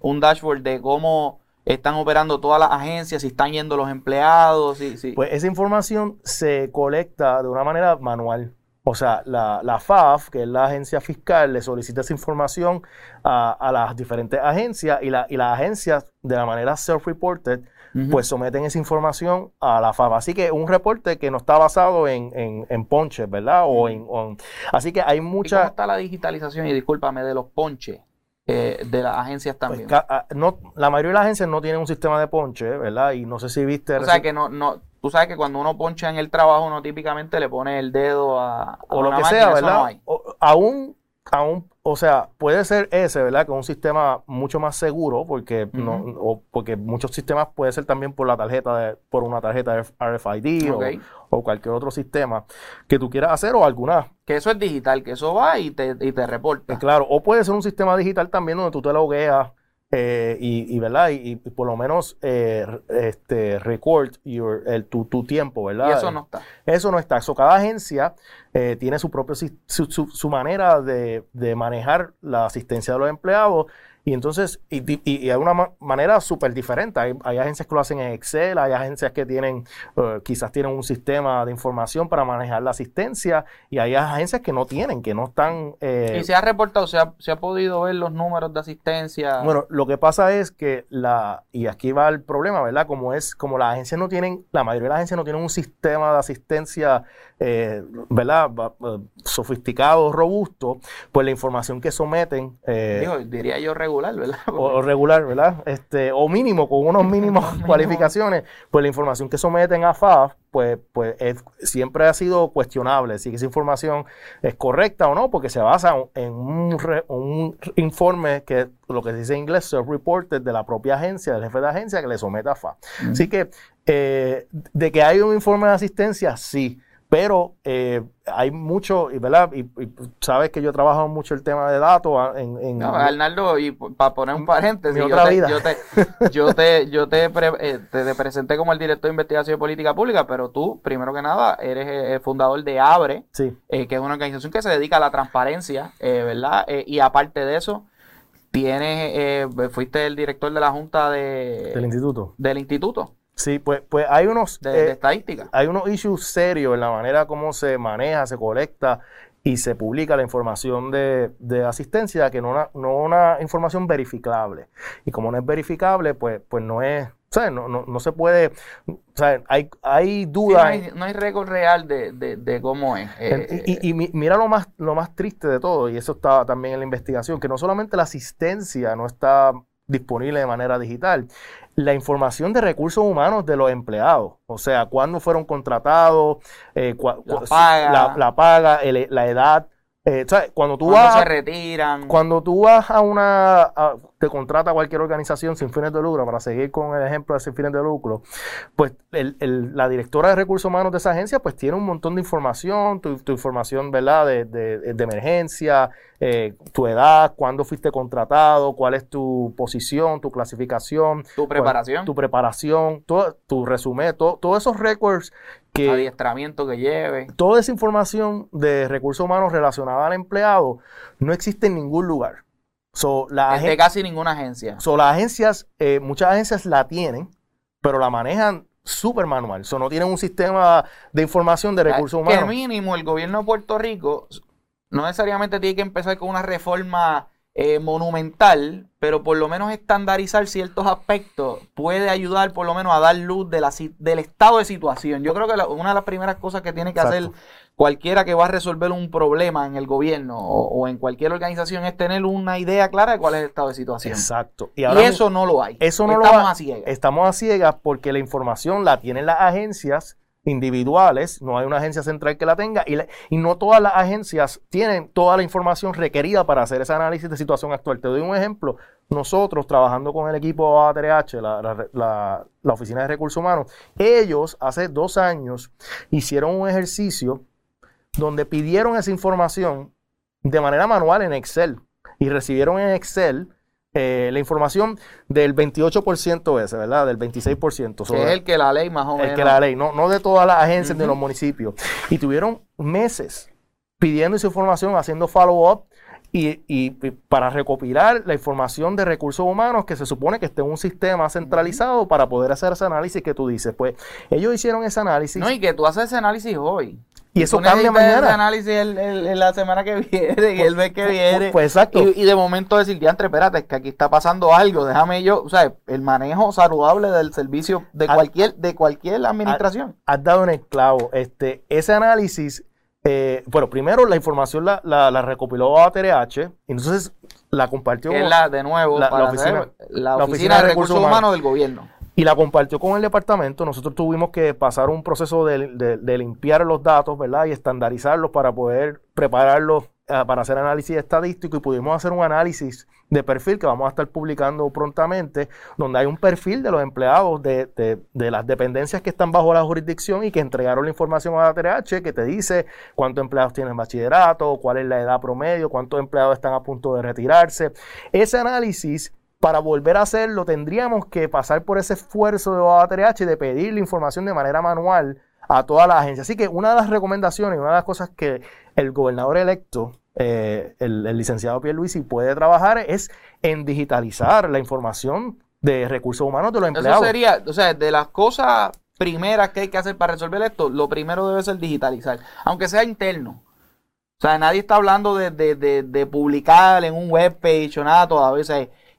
un dashboard de cómo están operando todas las agencias, si están yendo los empleados. Si, si. Pues esa información se colecta de una manera manual. O sea, la, la, FAF, que es la agencia fiscal, le solicita esa información a, a las diferentes agencias y, la, y las agencias, de la manera self-reported, pues someten esa información a la FAF. Así que un reporte que no está basado en, en, en ponches, ¿verdad? O en, así que hay mucha... ¿Cómo está la digitalización? Y discúlpame, de los ponches. Eh, de las agencias pues también. Ah, no, la mayoría de las agencias no tienen un sistema de ponche, ¿verdad? Y no sé si viste... O sea, que no, no, tú sabes que cuando uno poncha en el trabajo, uno típicamente le pone el dedo a... o lo que sea, ¿verdad? aún, aún o sea, puede ser ese, ¿verdad? Que es un sistema mucho más seguro, porque no, o porque muchos sistemas puede ser también por la tarjeta de, por una tarjeta de RFID o, cualquier otro sistema que tú quieras hacer o alguna. Que eso es digital, que eso va y te, y te reporta. Claro, o puede ser un sistema digital también donde tú te logueas eh, y, ¿verdad? Y, por lo menos eh, este, record your, el, tu, tu, tiempo, ¿verdad? Y eso no está. Eso no está. Eso, cada agencia eh, tiene su propio su, su, su manera de, de, manejar la asistencia de los empleados y entonces, y, y, hay una manera súper diferente. Hay, agencias que lo hacen en Excel, hay agencias que tienen, eh, quizás tienen un sistema de información para manejar la asistencia, y hay agencias que no tienen, que no están... Eh, ¿Y se ha reportado, se ha, se ha podido ver los números de asistencia? Bueno, lo que pasa es que la, y aquí va el problema, ¿verdad? Como es, como las agencias no tienen, la mayoría de las agencias no tienen un sistema de asistencia, eh, ¿verdad? Sofisticado, robusto, pues la información que someten... Digo, diría yo regular regular, ¿verdad? O, regular, ¿verdad? Este, o mínimo, con unos mínimos cualificaciones, pues la información que someten a FAF, pues, pues siempre ha sido cuestionable si esa información es correcta o no, porque se basa en un, un informe que lo que se dice en inglés, self-reported de la propia agencia, del jefe de agencia que le somete a FAF. Así que, eh, de que hay un informe de asistencia, sí. Pero eh, hay mucho, ¿verdad? Y, sabes que yo he trabajado mucho el tema de datos en... en no, Arnaldo, y para poner un paréntesis, yo, te, yo, te, yo, te, yo te, eh, te, presenté como el director de investigación de política pública, pero tú, primero que nada, eres el fundador de ABRE, eh, que es una organización que se dedica a la transparencia, ¿verdad? y aparte de eso, tienes, fuiste el director de la Junta de, del instituto. Del instituto. Sí, pues, pues hay unos... De, eh, estadística. Hay unos issues serios en la manera como se maneja, se colecta y se publica la información de, asistencia, que no una, no una información verificable. Y como no es verificable, pues, pues no es... No, no, no se puede, o sea, hay, hay dudas. no, hay, récord real de, cómo es. Eh, y, y, mira lo más, lo más triste de todo, y eso estaba también en la investigación, que no solamente la asistencia no está disponible de manera digital, la información de recursos humanos de los empleados, o sea, cuándo fueron contratados, eh, la paga, la, edad. Eh, cuando tú vas, se retiran. Cuando tú vas a una, te contrata cualquier organización sin fines de lucro, para seguir con el ejemplo de sin fines de lucro, pues la directora de recursos humanos de esa agencia, pues tiene un montón de información, tu, información, ¿verdad?, de, de emergencia, eh, tu edad, cuándo fuiste contratado, cuál es tu posición, tu clasificación. Tu preparación. tu preparación, todo, tu resumen, todos esos records que... Adiestramiento que lleve. Toda esa información de recursos humanos relacionada al empleado no existe en ningún lugar. So, la de casi ninguna agencia. So, las agencias, eh, muchas agencias la tienen, pero la manejan súper manual. So, no tienen un sistema de información de recursos humanos. Que mínimo el gobierno de Puerto Rico no necesariamente tiene que empezar con una reforma eh, monumental, pero por lo menos estandarizar ciertos aspectos puede ayudar por lo menos a dar luz de la, del estado de situación. Yo creo que una de las primeras cosas que tiene que hacer cualquiera que va a resolver un problema en el gobierno o, en cualquier organización es tener una idea clara de cuál es el estado de situación. Exacto. Y, eso no lo hay. Eso no Estamos lo a ciegas. Estamos a ciegas porque la información la tienen las agencias individuales, no hay una agencia central que la tenga y, y, no todas las agencias tienen toda la información requerida para hacer ese análisis de situación actual. Te doy un ejemplo. Nosotros, trabajando con el equipo A3H, la, la, la Oficina de Recursos Humanos, ellos hace dos años hicieron un ejercicio donde pidieron esa información de manera manual en Excel y recibieron en Excel eh, la información del 28% ese, ¿verdad? Del 26%. que es el que la ley más o menos. El que la ley, no, no de todas las agencias de los municipios. Y tuvieron meses pidiendo esa información, haciendo follow-up y, para recopilar la información de recursos humanos que se supone que esté en un sistema centralizado para poder hacer ese análisis que tú dices. Pues ellos hicieron ese análisis. No, y que tú haces ese análisis hoy. Y eso cambia mañana. Ese análisis en la semana que viene, y el mes que viene. Pues, exacto. Y, de momento decir, diantre, espérate, es que aquí está pasando algo, déjame yo, o sea, el manejo saludable del servicio de cualquier, de cualquier administración. Has, dado un esclavo. Este, ese análisis eh, bueno, primero la información la, la, recopiló ATRH, entonces la compartió con la, de nuevo, la, oficina, la, oficina, de Recursos, Humanos. del Gobierno. Y la compartió con el departamento. Nosotros tuvimos que pasar un proceso de, de limpiar los datos, ¿verdad? Y estandarizarlos para poder prepararlos eh, para hacer análisis estadístico y pudimos hacer un análisis de perfil que vamos a estar publicando prontamente, donde hay un perfil de los empleados de, de, las dependencias que están bajo la jurisdicción y que entregaron la información a la TRH, que te dice cuántos empleados tienen bachillerato, cuál es la edad promedio, cuántos empleados están a punto de retirarse. Ese análisis para volver a hacerlo tendríamos que pasar por ese esfuerzo de ATRH de pedir la información de manera manual a toda la agencia. Así que una de las recomendaciones, una de las cosas que el gobernador electo eh, el, licenciado Pierre Luisi puede trabajar es en digitalizar la información de recursos humanos de los empleados. Eso sería, o sea, de las cosas primeras que hay que hacer para resolver esto, lo primero debe ser digitalizar, aunque sea interno. O sea, nadie está hablando de, de, publicar en un webpage o nada todavía. O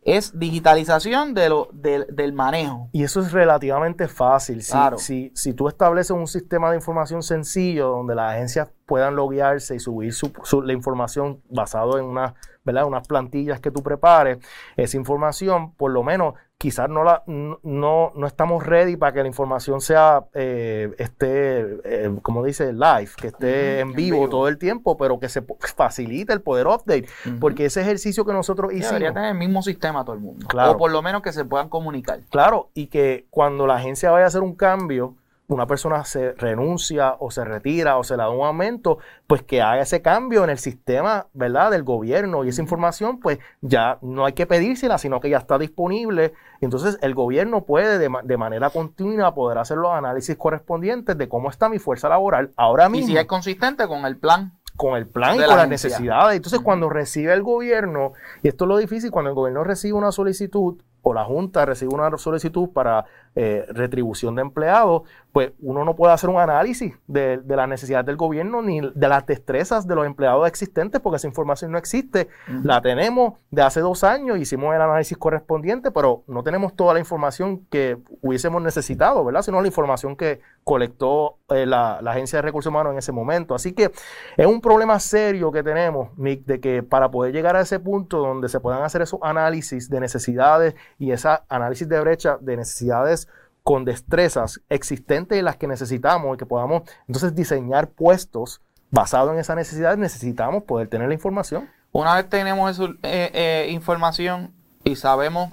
es digitalización de lo, del manejo. Y eso es relativamente fácil. Si, si, si, tú estableces un sistema de información sencillo donde las agencias puedan loguearse y subir su, la información basado en una, ¿verdad? unas plantillas que tú prepares, esa información por lo menos quizás no, la, no, no estamos ready para que la información sea, eh, esté, eh, como dice, live, que esté en, vivo todo el tiempo, pero que se facilite el poder update, porque ese ejercicio que nosotros hicimos... Debería tener el mismo sistema todo el mundo, claro. o por lo menos que se puedan comunicar. Claro, y que cuando la agencia vaya a hacer un cambio, una persona se renuncia o se retira o se le da un aumento, pues que haga ese cambio en el sistema, ¿verdad? Del gobierno y esa información, pues ya no hay que pedírsela, sino que ya está disponible. Entonces el gobierno puede de, manera continua poder hacer los análisis correspondientes de cómo está mi fuerza laboral ahora mismo. Y si es consistente con el plan con el plan y con las necesidades. Entonces, cuando recibe el gobierno, y esto es lo difícil, cuando el gobierno recibe una solicitud o la Junta recibe una solicitud para eh, retribución de empleados, pues uno no puede hacer un análisis de, de las necesidades del gobierno ni de las destrezas de los empleados existentes, porque esa información no existe. La tenemos de hace dos años, hicimos el análisis correspondiente, pero no tenemos toda la información que hubiésemos necesitado, ¿verdad? Sino la información que colectó eh, la, la, Agencia de Recursos Humanos en ese momento. Así que es un problema serio que tenemos, Nick, de que para poder llegar a ese punto donde se puedan hacer esos análisis de necesidades y ese análisis de brecha de necesidades con destrezas existentes y las que necesitamos y que podamos entonces diseñar puestos basados en esa necesidad, necesitamos poder tener la información. Una vez tenemos esa eh, eh, información y sabemos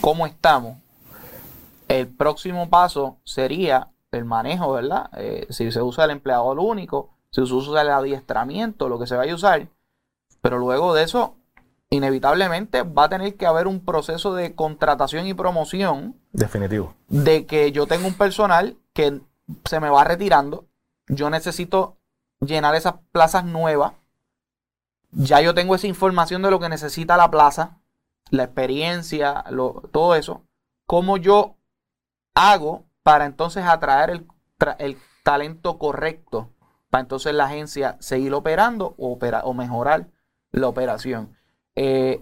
cómo estamos, el próximo paso sería el manejo, ¿verdad? Eh, si se usa el empleador único, si se usa el adiestramiento, lo que se vaya a usar, pero luego de eso inevitablemente va a tener que haber un proceso de contratación y promoción. Definitivo. De que yo tengo un personal que se me va retirando. Yo necesito llenar esas plazas nuevas. Ya yo tengo esa información de lo que necesita la plaza, la experiencia, todo eso. ¿Cómo yo hago para entonces atraer el, el talento correcto? Para entonces la agencia seguir operando o, o mejorar la operación. Eh,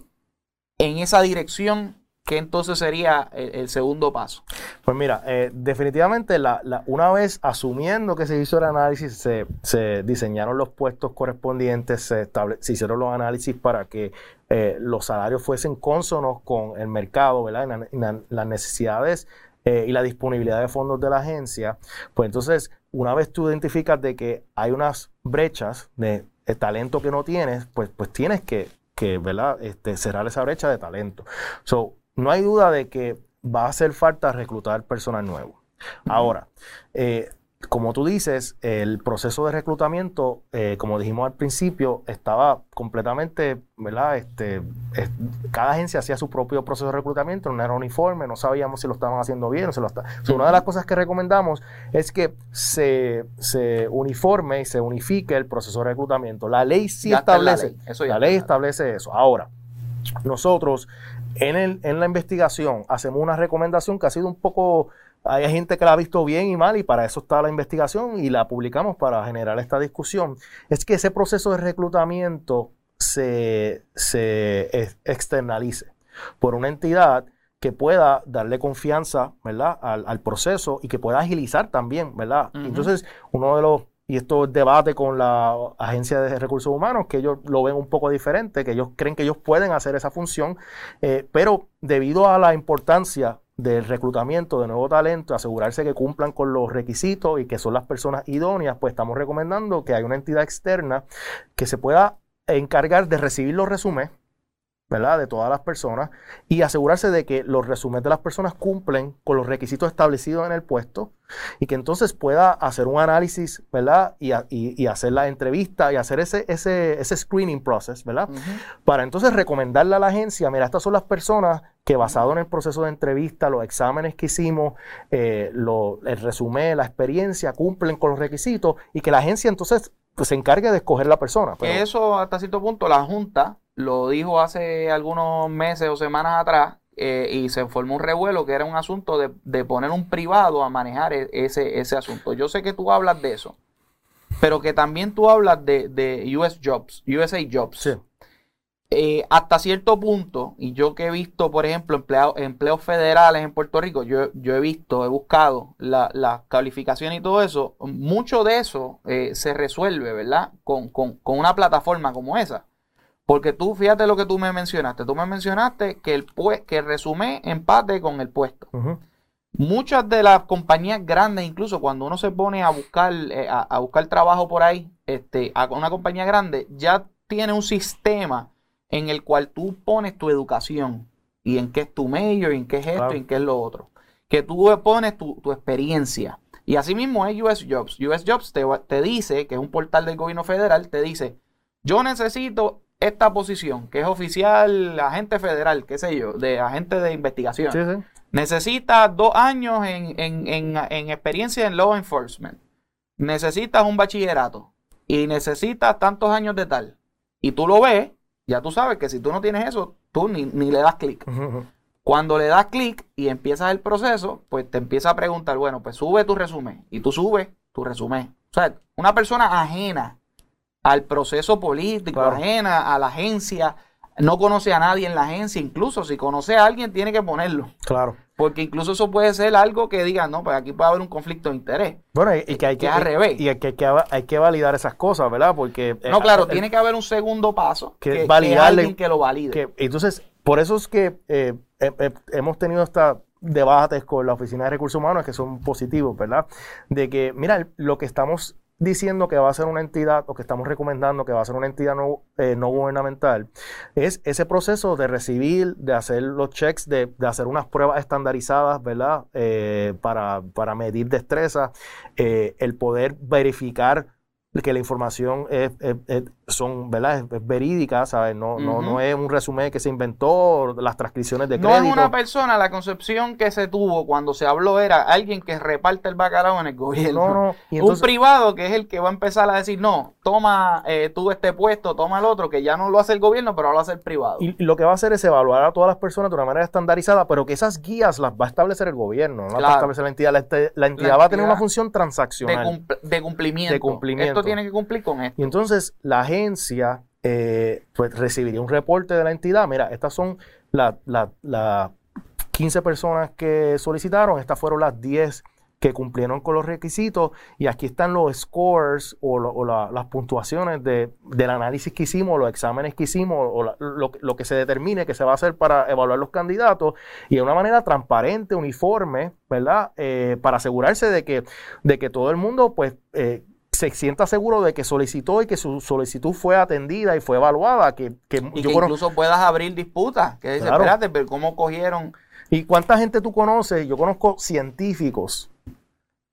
en esa dirección, ¿qué entonces sería el, segundo paso? Pues mira, eh, definitivamente una vez asumiendo que se hizo el análisis, se, diseñaron los puestos correspondientes, se, hicieron los análisis para que eh, los salarios fuesen consonos con el mercado, ¿verdad? las necesidades y la disponibilidad de fondos de la agencia, pues entonces una vez tú identificas de que hay unas brechas de, talento que no tienes, pues, pues tienes que que ¿verdad? Este, cerrar esa brecha de talento. So, no hay duda de que va a hacer falta reclutar personal nuevo. Ahora, eh, como tú dices, el proceso de reclutamiento, eh, como dijimos al principio, estaba completamente, ¿verdad? Este, cada agencia hacía su propio proceso de reclutamiento, no era uniforme, no sabíamos si lo estaban haciendo bien o se lo estaban. una de las cosas que recomendamos es que se, uniforme y se unifique el proceso de reclutamiento. La ley sí establece, la ley, establece eso. Ahora, nosotros en, en la investigación hacemos una recomendación que ha sido un poco hay gente que la ha visto bien y mal y para eso está la investigación y la publicamos para generar esta discusión. Es que ese proceso de reclutamiento se, externalice por una entidad que pueda darle confianza, ¿verdad? Al, proceso y que pueda agilizar también, ¿verdad? Entonces, uno de los, y esto es debate con la Agencia de Recursos Humanos, que ellos lo ven un poco diferente, que ellos creen que ellos pueden hacer esa función, eh, pero debido a la importancia del reclutamiento de nuevo talento, asegurarse que cumplan con los requisitos y que son las personas idóneas, pues estamos recomendando que haya una entidad externa que se pueda encargar de recibir los resúmenes, ¿verdad? De todas las personas y asegurarse de que los resúmenes de las personas cumplen con los requisitos establecidos en el puesto y que entonces pueda hacer un análisis, ¿verdad? Y, hacer la entrevista y hacer ese, ese, ese screening process, ¿verdad? Para entonces recomendarle a la agencia, mira, estas son las personas que basado en el proceso de entrevista, los exámenes que hicimos, eh, el resumen, la experiencia, cumplen con los requisitos y que la agencia entonces pues, se encargue de escoger la persona. Que eso hasta cierto punto la Junta lo dijo hace algunos meses o semanas atrás eh, y se formó un revuelo que era un asunto de, poner un privado a manejar e, ese, ese asunto. Yo sé que tú hablas de eso, pero que también tú hablas de, de US Jobs, USA Jobs. Sí. Eh, hasta cierto punto, y yo que he visto, por ejemplo, empleos federales en Puerto Rico, yo, yo he visto, he buscado la, la calificación y todo eso, mucho de eso eh, se resuelve, ¿verdad? Con, con, con, una plataforma como esa. Porque tú, fíjate lo que tú me mencionaste, tú me mencionaste que el, que el resumen empate con el puesto. Muchas de las compañías grandes, incluso cuando uno se pone a buscar, eh, a, buscar trabajo por ahí, este, a una compañía grande, ya tiene un sistema en el cual tú pones tu educación y en qué es tu medio, y en qué es esto, y en qué es lo otro. Que tú pones tu, experiencia. Y así mismo es US Jobs. US Jobs te, te, dice, que es un portal del gobierno federal, te dice, yo necesito esta posición, que es oficial, agente federal, qué sé yo, de agente de investigación. Sí, Necesitas dos años en, en, en experiencia en law enforcement. Necesitas un bachillerato. Y necesitas tantos años de tal. Y tú lo ves ya tú sabes que si tú no tienes eso, tú ni, le das clic. Cuando le das clic y empiezas el proceso, pues te empieza a preguntar, bueno, pues sube tu resumen. Y tú subes tu resumen. O sea, una persona ajena al proceso político, ajena a la agencia, no conoce a nadie en la agencia, incluso si conoce a alguien tiene que ponerlo. Claro. Porque incluso eso puede ser algo que diga, no, pues aquí puede haber un conflicto de interés. Bueno, y, que hay que, al revés. Y que, hay que validar esas cosas, ¿verdad? Porque... Eh, no, claro, tiene que haber un segundo paso que, que, alguien que lo valide. entonces, por eso es que eh, hemos tenido estos debates con la Oficina de Recursos Humanos que son positivos, ¿verdad? De que, mira, lo que estamos diciendo que va a ser una entidad o que estamos recomendando que va a ser una entidad no, eh, no gubernamental, es ese proceso de recibir, de hacer los checks, de, de hacer unas pruebas estandarizadas, ¿verdad? Eh, para, para, medir destreza, eh, el poder verificar que la información es, son, ¿verdad? Es, verídica, ¿sabes? No, no, no es un resumen que se inventó, las transcripciones de crédito. No es una persona, la concepción que se tuvo cuando se habló era alguien que reparte el bacalao en el gobierno. No, no. un privado que es el que va a empezar a decir, no, toma eh, tú este puesto, toma el otro, que ya no lo hace el gobierno, pero lo hace el privado. Y, lo que va a hacer es evaluar a todas las personas de una manera estandarizada, pero que esas guías las va a establecer el gobierno, no las va a establecer la entidad. La, entidad va a tener una función transaccional. De, cumplimiento. De cumplimiento. Tiene que cumplir con esto. Y entonces la agencia eh, pues recibiría un reporte de la entidad. Mira, estas son las 15 personas que solicitaron, estas fueron las 10 que cumplieron con los requisitos y aquí están los scores o, las puntuaciones del análisis que hicimos, los exámenes que hicimos o lo, que se determine que se va a hacer para evaluar los candidatos y de una manera transparente, uniforme, ¿verdad? Eh, para asegurarse de que, de que todo el mundo pues eh, se sienta seguro de que solicitó y que su solicitud fue atendida y fue evaluada. Que, que y que incluso puedas abrir disputas. Que dice, espérate, pero ¿cómo cogieron? ¿Y cuánta gente tú conoces? Yo conozco científicos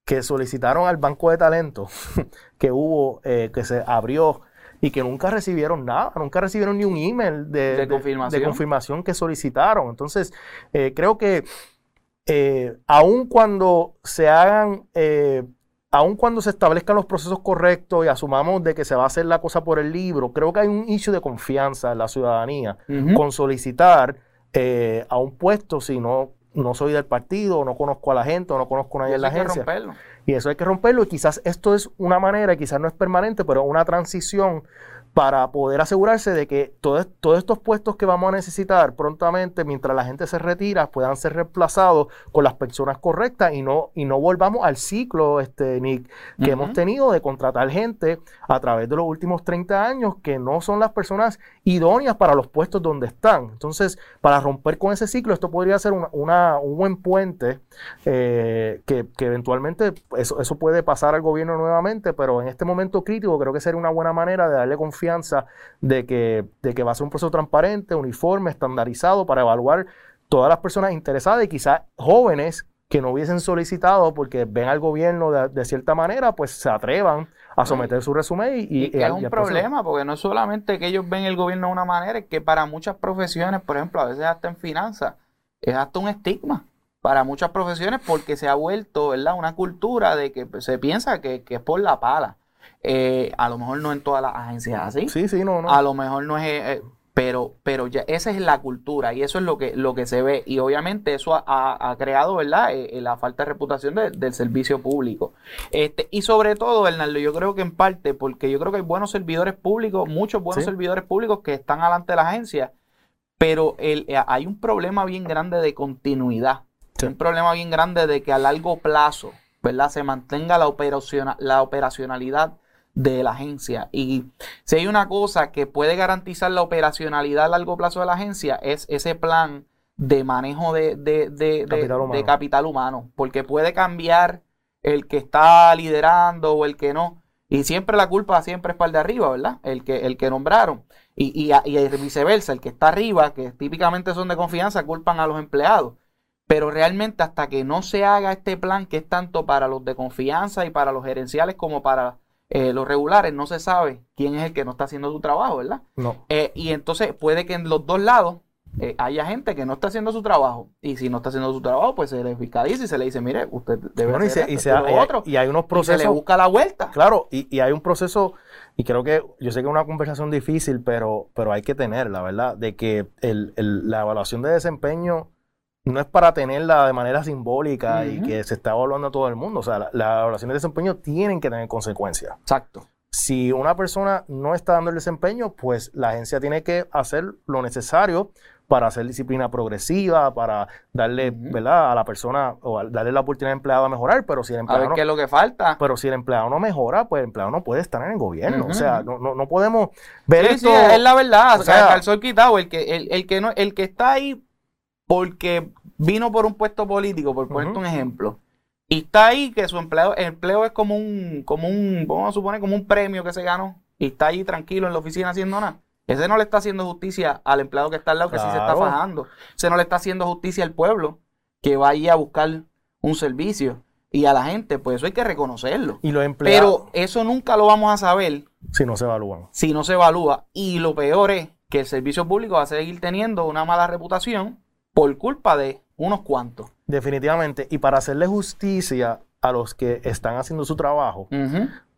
que solicitaron al banco de talento que hubo, eh, que se abrió y que nunca recibieron nada, nunca recibieron ni un email de, confirmación? que solicitaron. Entonces, eh, creo que eh, aun cuando se hagan, eh, aun cuando se establezcan los procesos correctos y asumamos de que se va a hacer la cosa por el libro, creo que hay un issue de confianza en la ciudadanía con solicitar a un puesto si no no soy del partido, no conozco a la gente, o no conozco a nadie en la agencia. Y eso hay que romperlo y quizás esto es una manera, quizás no es permanente, pero una transición para poder asegurarse de que todos estos puestos que vamos a necesitar prontamente, mientras la gente se retira, puedan ser reemplazados con las personas correctas y no, y no volvamos al ciclo, este, Nick, que hemos tenido de contratar gente a través de los últimos 30 años que no son las personas idóneas para los puestos donde están. Entonces, para romper con ese ciclo, esto podría ser una, un buen puente eh, que, que, eventualmente eso, eso puede pasar al gobierno nuevamente, pero en este momento crítico creo que sería una buena manera de darle confianza de que, de que va a ser un proceso transparente, uniforme, estandarizado para evaluar todas las personas interesadas y quizás jóvenes que no hubiesen solicitado porque ven al gobierno de, cierta manera, pues se atrevan a someter su resumen y, y, es un problema porque no es solamente que ellos ven el gobierno de una manera, es que para muchas profesiones, por ejemplo, a veces hasta en finanzas, es hasta un estigma para muchas profesiones porque se ha vuelto, ¿verdad? Una cultura de que se piensa que, que es por la pala. Eh, a lo mejor no en todas las agencias así. Sí, sí, no, no. A lo mejor no es... Eh, pero, pero ya esa es la cultura y eso es lo que, lo que se ve. Y obviamente eso ha, creado, ¿verdad? Eh, la falta de reputación del servicio público. Este, y sobre todo, Bernardo, yo creo que en parte, porque yo creo que hay buenos servidores públicos, muchos buenos servidores públicos que están alante de la agencia, pero el, hay un problema bien grande de continuidad. Un problema bien grande de que a largo plazo, ¿verdad? Se mantenga la, la operacionalidad de la agencia. Y si hay una cosa que puede garantizar la operacionalidad a largo plazo de la agencia, es ese plan de manejo de, capital, humano. porque puede cambiar el que está liderando o el que no. Y siempre la culpa siempre es para el de arriba, ¿verdad? El que, el que nombraron. Y, y, y viceversa, el que está arriba, que típicamente son de confianza, culpan a los empleados. Pero realmente hasta que no se haga este plan, que es tanto para los de confianza y para los gerenciales como para eh, los regulares no se sabe quién es el que no está haciendo su trabajo, ¿verdad? No. Eh, y entonces puede que en los dos lados eh, haya gente que no está haciendo su trabajo. Y si no está haciendo su trabajo, pues se le fiscaliza y se le dice, mire, usted debe hacer y, otro. y hay unos procesos. se le busca la vuelta. Claro, y, hay un proceso, y creo que, yo sé que es una conversación difícil, pero, pero hay que tenerla, ¿verdad? De que el, la evaluación de desempeño no es para tenerla de manera simbólica y que se está evaluando a todo el mundo. O sea, las evaluaciones de desempeño tienen que tener consecuencias. Exacto. Si una persona no está dando el desempeño, pues la agencia tiene que hacer lo necesario para hacer disciplina progresiva, para darle, ¿verdad? A la persona o darle la oportunidad al empleado a mejorar, pero si el empleado a ver qué es lo que falta. Pero si el empleado no mejora, pues el empleado no puede estar en el gobierno. O sea, no, no, no podemos ver esto. Sí, es la verdad. O sea, el sol quitado, el que, el, el que no, el que está ahí porque vino por un puesto político, por ponerte un ejemplo, y está ahí que su empleo, empleo es como un, como un, vamos a suponer, como un premio que se ganó, y está ahí tranquilo en la oficina haciendo nada. Ese no le está haciendo justicia al empleado que está al lado, que sí se está fajando. Ese no le está haciendo justicia al pueblo que va a buscar un servicio. Y a la gente, pues eso hay que reconocerlo. Y los empleados. Pero eso nunca lo vamos a saber. Si no se evalúan. Si no se evalúa. Y lo peor es que el servicio público va a seguir teniendo una mala reputación por culpa de unos cuantos. Definitivamente. Y para hacerle justicia a los que están haciendo su trabajo,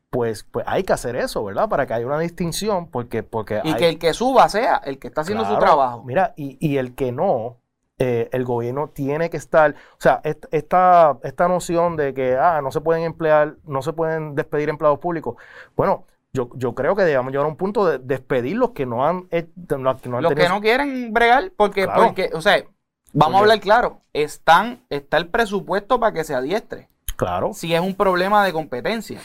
pues, pues hay que hacer eso, ¿verdad? Para que haya una distinción, porque... porque y que el que suba sea el que está haciendo su trabajo. Mira, y, y el que no, eh, el gobierno tiene que estar, o sea, esta, esta noción de que ah, no se pueden emplear, no se pueden despedir empleados públicos, bueno, yo, yo creo que debemos llegar a un punto de despedir los que no han, los que no quieren bregar, porque, porque, o sea, Vamos a hablar claro, están, está el presupuesto para que se adiestre. Claro. Si es un problema de competencia.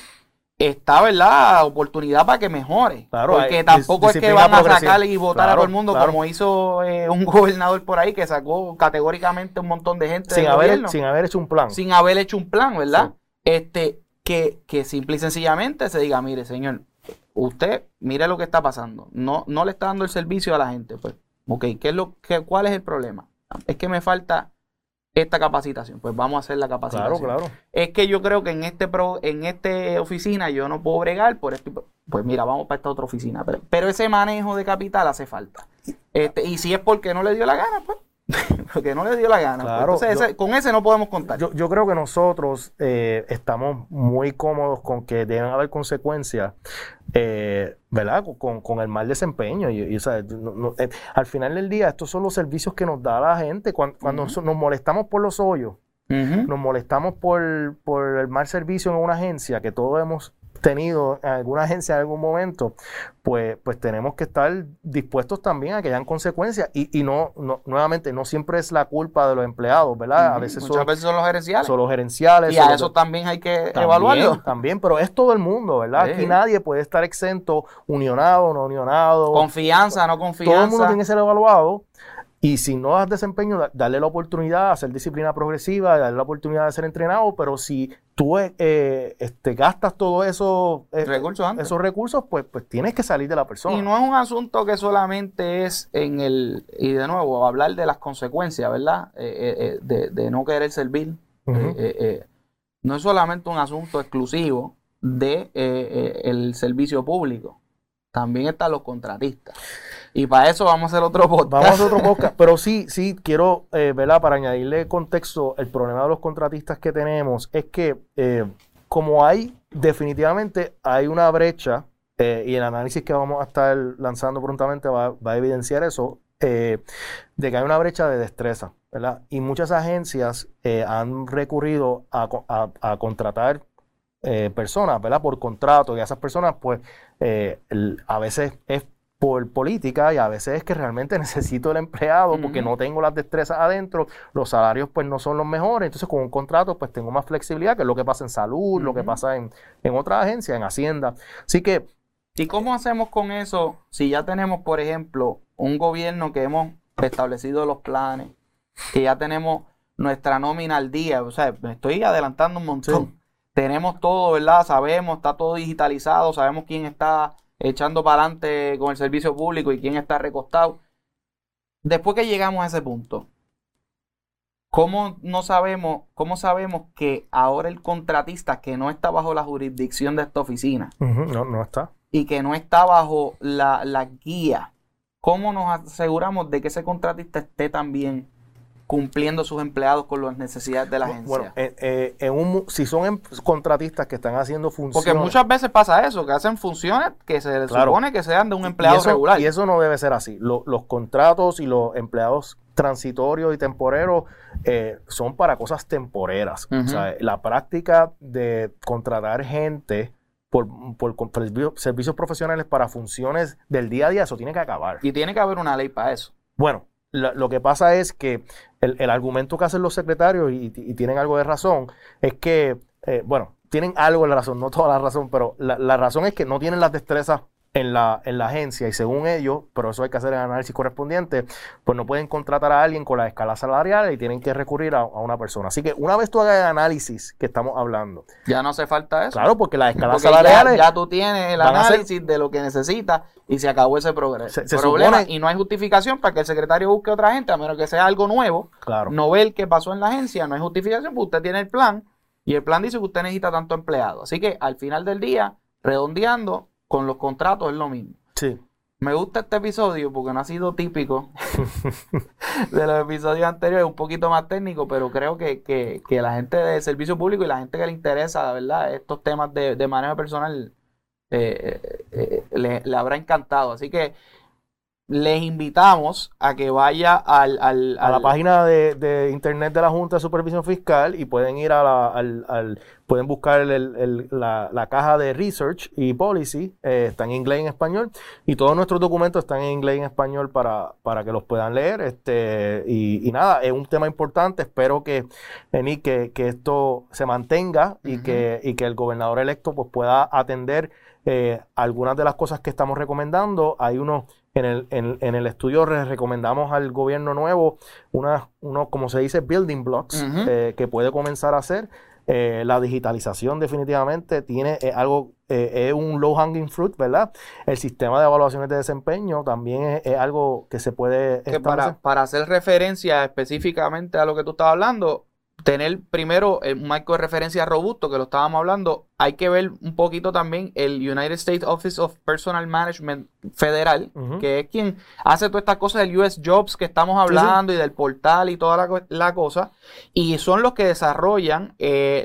Está, ¿verdad? Oportunidad para que mejore. Claro, porque tampoco es que van a sacar y votar a todo el mundo como hizo eh, un gobernador por ahí que sacó categóricamente un montón de gente sin, haber, sin haber hecho un plan. Sin haber hecho un plan, ¿verdad? Este, que, que simple y sencillamente se diga, mire, señor, usted mire lo que está pasando. No, no le está dando el servicio a la gente. Pues, ok, ¿qué es lo, qué, ¿cuál es el problema? Es que me falta esta capacitación. Pues vamos a hacer la capacitación. Claro, claro. Es que yo creo que en este pro, en esta oficina yo no puedo bregar por esto. Pues mira, vamos para esta otra oficina. Pero, pero ese manejo de capital hace falta. Este, y si es porque no le dio la gana, pues porque no le dio la gana. Claro, Entonces, yo- ese- con ese no podemos contar. Yo, yo creo que nosotros eh, estamos muy cómodos con que deben haber consecuencias, eh, ¿verdad? Con, con el mal desempeño. Y, y, o sea, no- no- eh, al final del día, estos son los servicios que nos da la gente. Cuando, cuando nos molestamos por los hoyos, nos molestamos por, por el mal servicio en una agencia, que todos hemos tenido en alguna agencia en algún momento, pues, pues tenemos que estar dispuestos también a que hayan consecuencias. Y, y no, no, nuevamente, no siempre es la culpa de los empleados, ¿verdad? A veces Muchas son, veces son los gerenciales. son los gerenciales. y a eso también hay que también, evaluarlo. También, pero es todo el mundo, ¿verdad? Sí. Aquí nadie puede estar exento, unionado, no unionado. Confianza, no confianza. Todo el mundo tiene que ser evaluado. Y si no das desempeño, da- darle la oportunidad de hacer disciplina progresiva, darle la oportunidad de ser entrenado, pero si tú eh, este, gastas todos eso, eh, recursos esos recursos, pues, pues tienes que salir de la persona. Y no es un asunto que solamente es en el, y de nuevo, hablar de las consecuencias, ¿verdad? Eh, eh, de, de no querer servir. Eh, no es solamente un asunto exclusivo de el servicio público. También están los contratistas. Y para eso vamos a hacer otro podcast. Vamos a hacer otro podcast, pero sí, sí, quiero, eh, ¿verdad? Para añadirle contexto, el problema de los contratistas que tenemos es que eh, como hay, definitivamente hay una brecha, eh, y el análisis que vamos a estar lanzando prontamente va, va a evidenciar eso, eh, de que hay una brecha de destreza, ¿verdad? Y muchas agencias han recurrido a, a- contratar personas, ¿verdad? Por contrato, y a esas personas, pues, a veces es por política y a veces es que realmente necesito el empleado porque no tengo las destrezas adentro, los salarios pues no son los mejores, entonces con un contrato pues tengo más flexibilidad, que es lo que pasa en salud, lo que pasa en, en otras agencias, en Hacienda. Así que ¿Y cómo hacemos con eso si ya tenemos, por ejemplo, un gobierno que hemos establecido los planes, que ya tenemos nuestra nómina al día? O sea, me estoy adelantando un montón. Sí. Tenemos todo, ¿verdad? Sabemos, está todo digitalizado, sabemos quién está echando para adelante con el servicio público y quién está recostado. Después que llegamos a ese punto, ¿cómo no sabemos, cómo sabemos que ahora el contratista que no está bajo la jurisdicción de esta oficina, no, no está. y que no está bajo la, la guía, ¿cómo nos aseguramos de que ese contratista esté también cumpliendo sus empleados con las necesidades de la agencia? Bueno, eh, eh, en un, mu- si son em- contratistas que están haciendo funciones... Porque muchas veces pasa eso, que hacen funciones que se Claro. supone que sean de un Y empleado eso, regular. y eso no debe ser así. Lo- los contratos y los empleados transitorios y temporeros eh, son para cosas temporeras. O sea, la práctica de contratar gente por, servicios profesionales para funciones del día a día, eso tiene que acabar. Y tiene que haber una ley para eso. Bueno, la- lo que pasa es que el, el argumento que hacen los secretarios, y, y tienen algo de razón, es que, eh, bueno, tienen algo de razón, no toda la razón, pero la, la razón es que no tienen las destrezas en la, en la agencia y según ellos, pero eso hay que hacer el análisis correspondiente, pues no pueden contratar a alguien con la escala salarial y tienen que recurrir a, a una persona. Así que una vez tú hagas el análisis que estamos hablando, Ya no hace falta eso. claro, porque las escalas Porque ya, salariales... ya tú tienes el a ser- análisis de lo que necesitas y se acabó ese progreso. Se- se problema. supone- Y no hay justificación para que el secretario busque otra gente, a menos que sea algo nuevo. Claro. no ve el que pasó en la agencia, no hay justificación, porque usted tiene el plan y el plan dice que usted necesita tanto empleado. Así que al final del día, redondeando, con los contratos es lo mismo. Sí. Me gusta este episodio porque no ha sido típico de los episodios anteriores, un poquito más técnico, pero creo que, que, que la gente de servicio público y la gente que le interesa, ¿verdad? Estos temas de, de manejo personal eh, eh, eh, le, le habrá encantado. Así que les invitamos a que vaya al, al- a la página de, de internet de la Junta de Supervisión Fiscal y pueden ir a la, al, al- pueden buscar el- el- la, la caja de Research y Policy, eh, está en inglés y en español, y todos nuestros documentos están en inglés y en español para, para que los puedan leer. Este, y, y nada, es un tema importante, espero que, Eni, que, que esto se mantenga y, que, y que el gobernador electo pues, pueda atender eh, algunas de las cosas que estamos recomendando. Hay unos en el, en, en el estudio recomendamos al gobierno nuevo unas, unos, como se dice, building blocks eh, que puede comenzar a hacer. Eh, la digitalización definitivamente tiene eh, algo, eh, es un low hanging fruit, ¿verdad? El sistema de evaluaciones de desempeño también es, algo que se puede... Que para, para hacer referencia específicamente a lo que tú estabas hablando, tener primero un marco de referencia robusto, que lo estábamos hablando, hay que ver un poquito también el United States Office of Personal Management Federal, que es quien hace todas estas cosas del US Jobs que estamos hablando y del portal y toda la, cosa, y son los que desarrollan eh,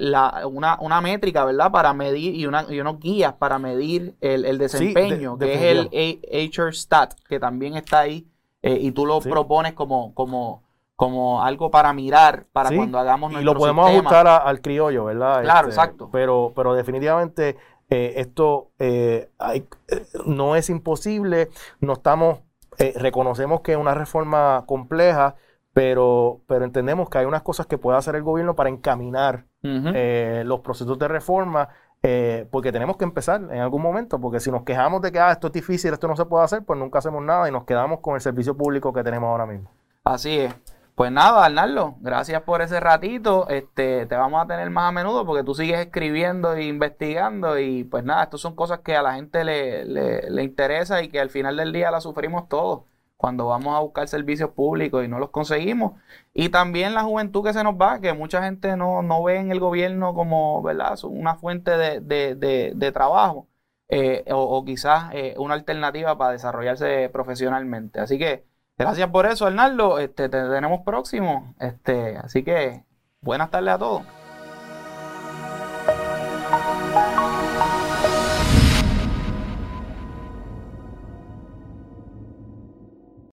una, métrica, ¿verdad? Para medir y, una, y unos guías para medir el, desempeño, que es el HR Stat, que también está ahí, eh, y tú lo propones como... como como algo para mirar para cuando hagamos nuestro Y lo podemos ajustar al criollo, ¿verdad? Claro, este, exacto. Pero, pero definitivamente eh, esto eh, hay, eh, no es imposible, no estamos, reconocemos que es una reforma compleja, pero, pero entendemos que hay unas cosas que puede hacer el gobierno para encaminar los procesos de reforma. porque tenemos que empezar en algún momento, porque si nos quejamos de que ah, esto es difícil, esto no se puede hacer, pues nunca hacemos nada y nos quedamos con el servicio público que tenemos ahora mismo. Así es. Pues nada, Arnaldo, gracias por ese ratito. Este, te vamos a tener más a menudo porque tú sigues escribiendo e investigando y pues nada, estas son cosas que a la gente le, le, interesa y que al final del día las sufrimos todos cuando vamos a buscar servicios públicos y no los conseguimos. Y también la juventud que se nos va, que mucha gente no, no ve en el gobierno como, ¿verdad?, una fuente de, de, de, trabajo eh, o, quizás eh, una alternativa para desarrollarse profesionalmente. Así que Gracias por eso, Arnaldo. Este, te tenemos próximo. Este, así que buenas tardes a todos.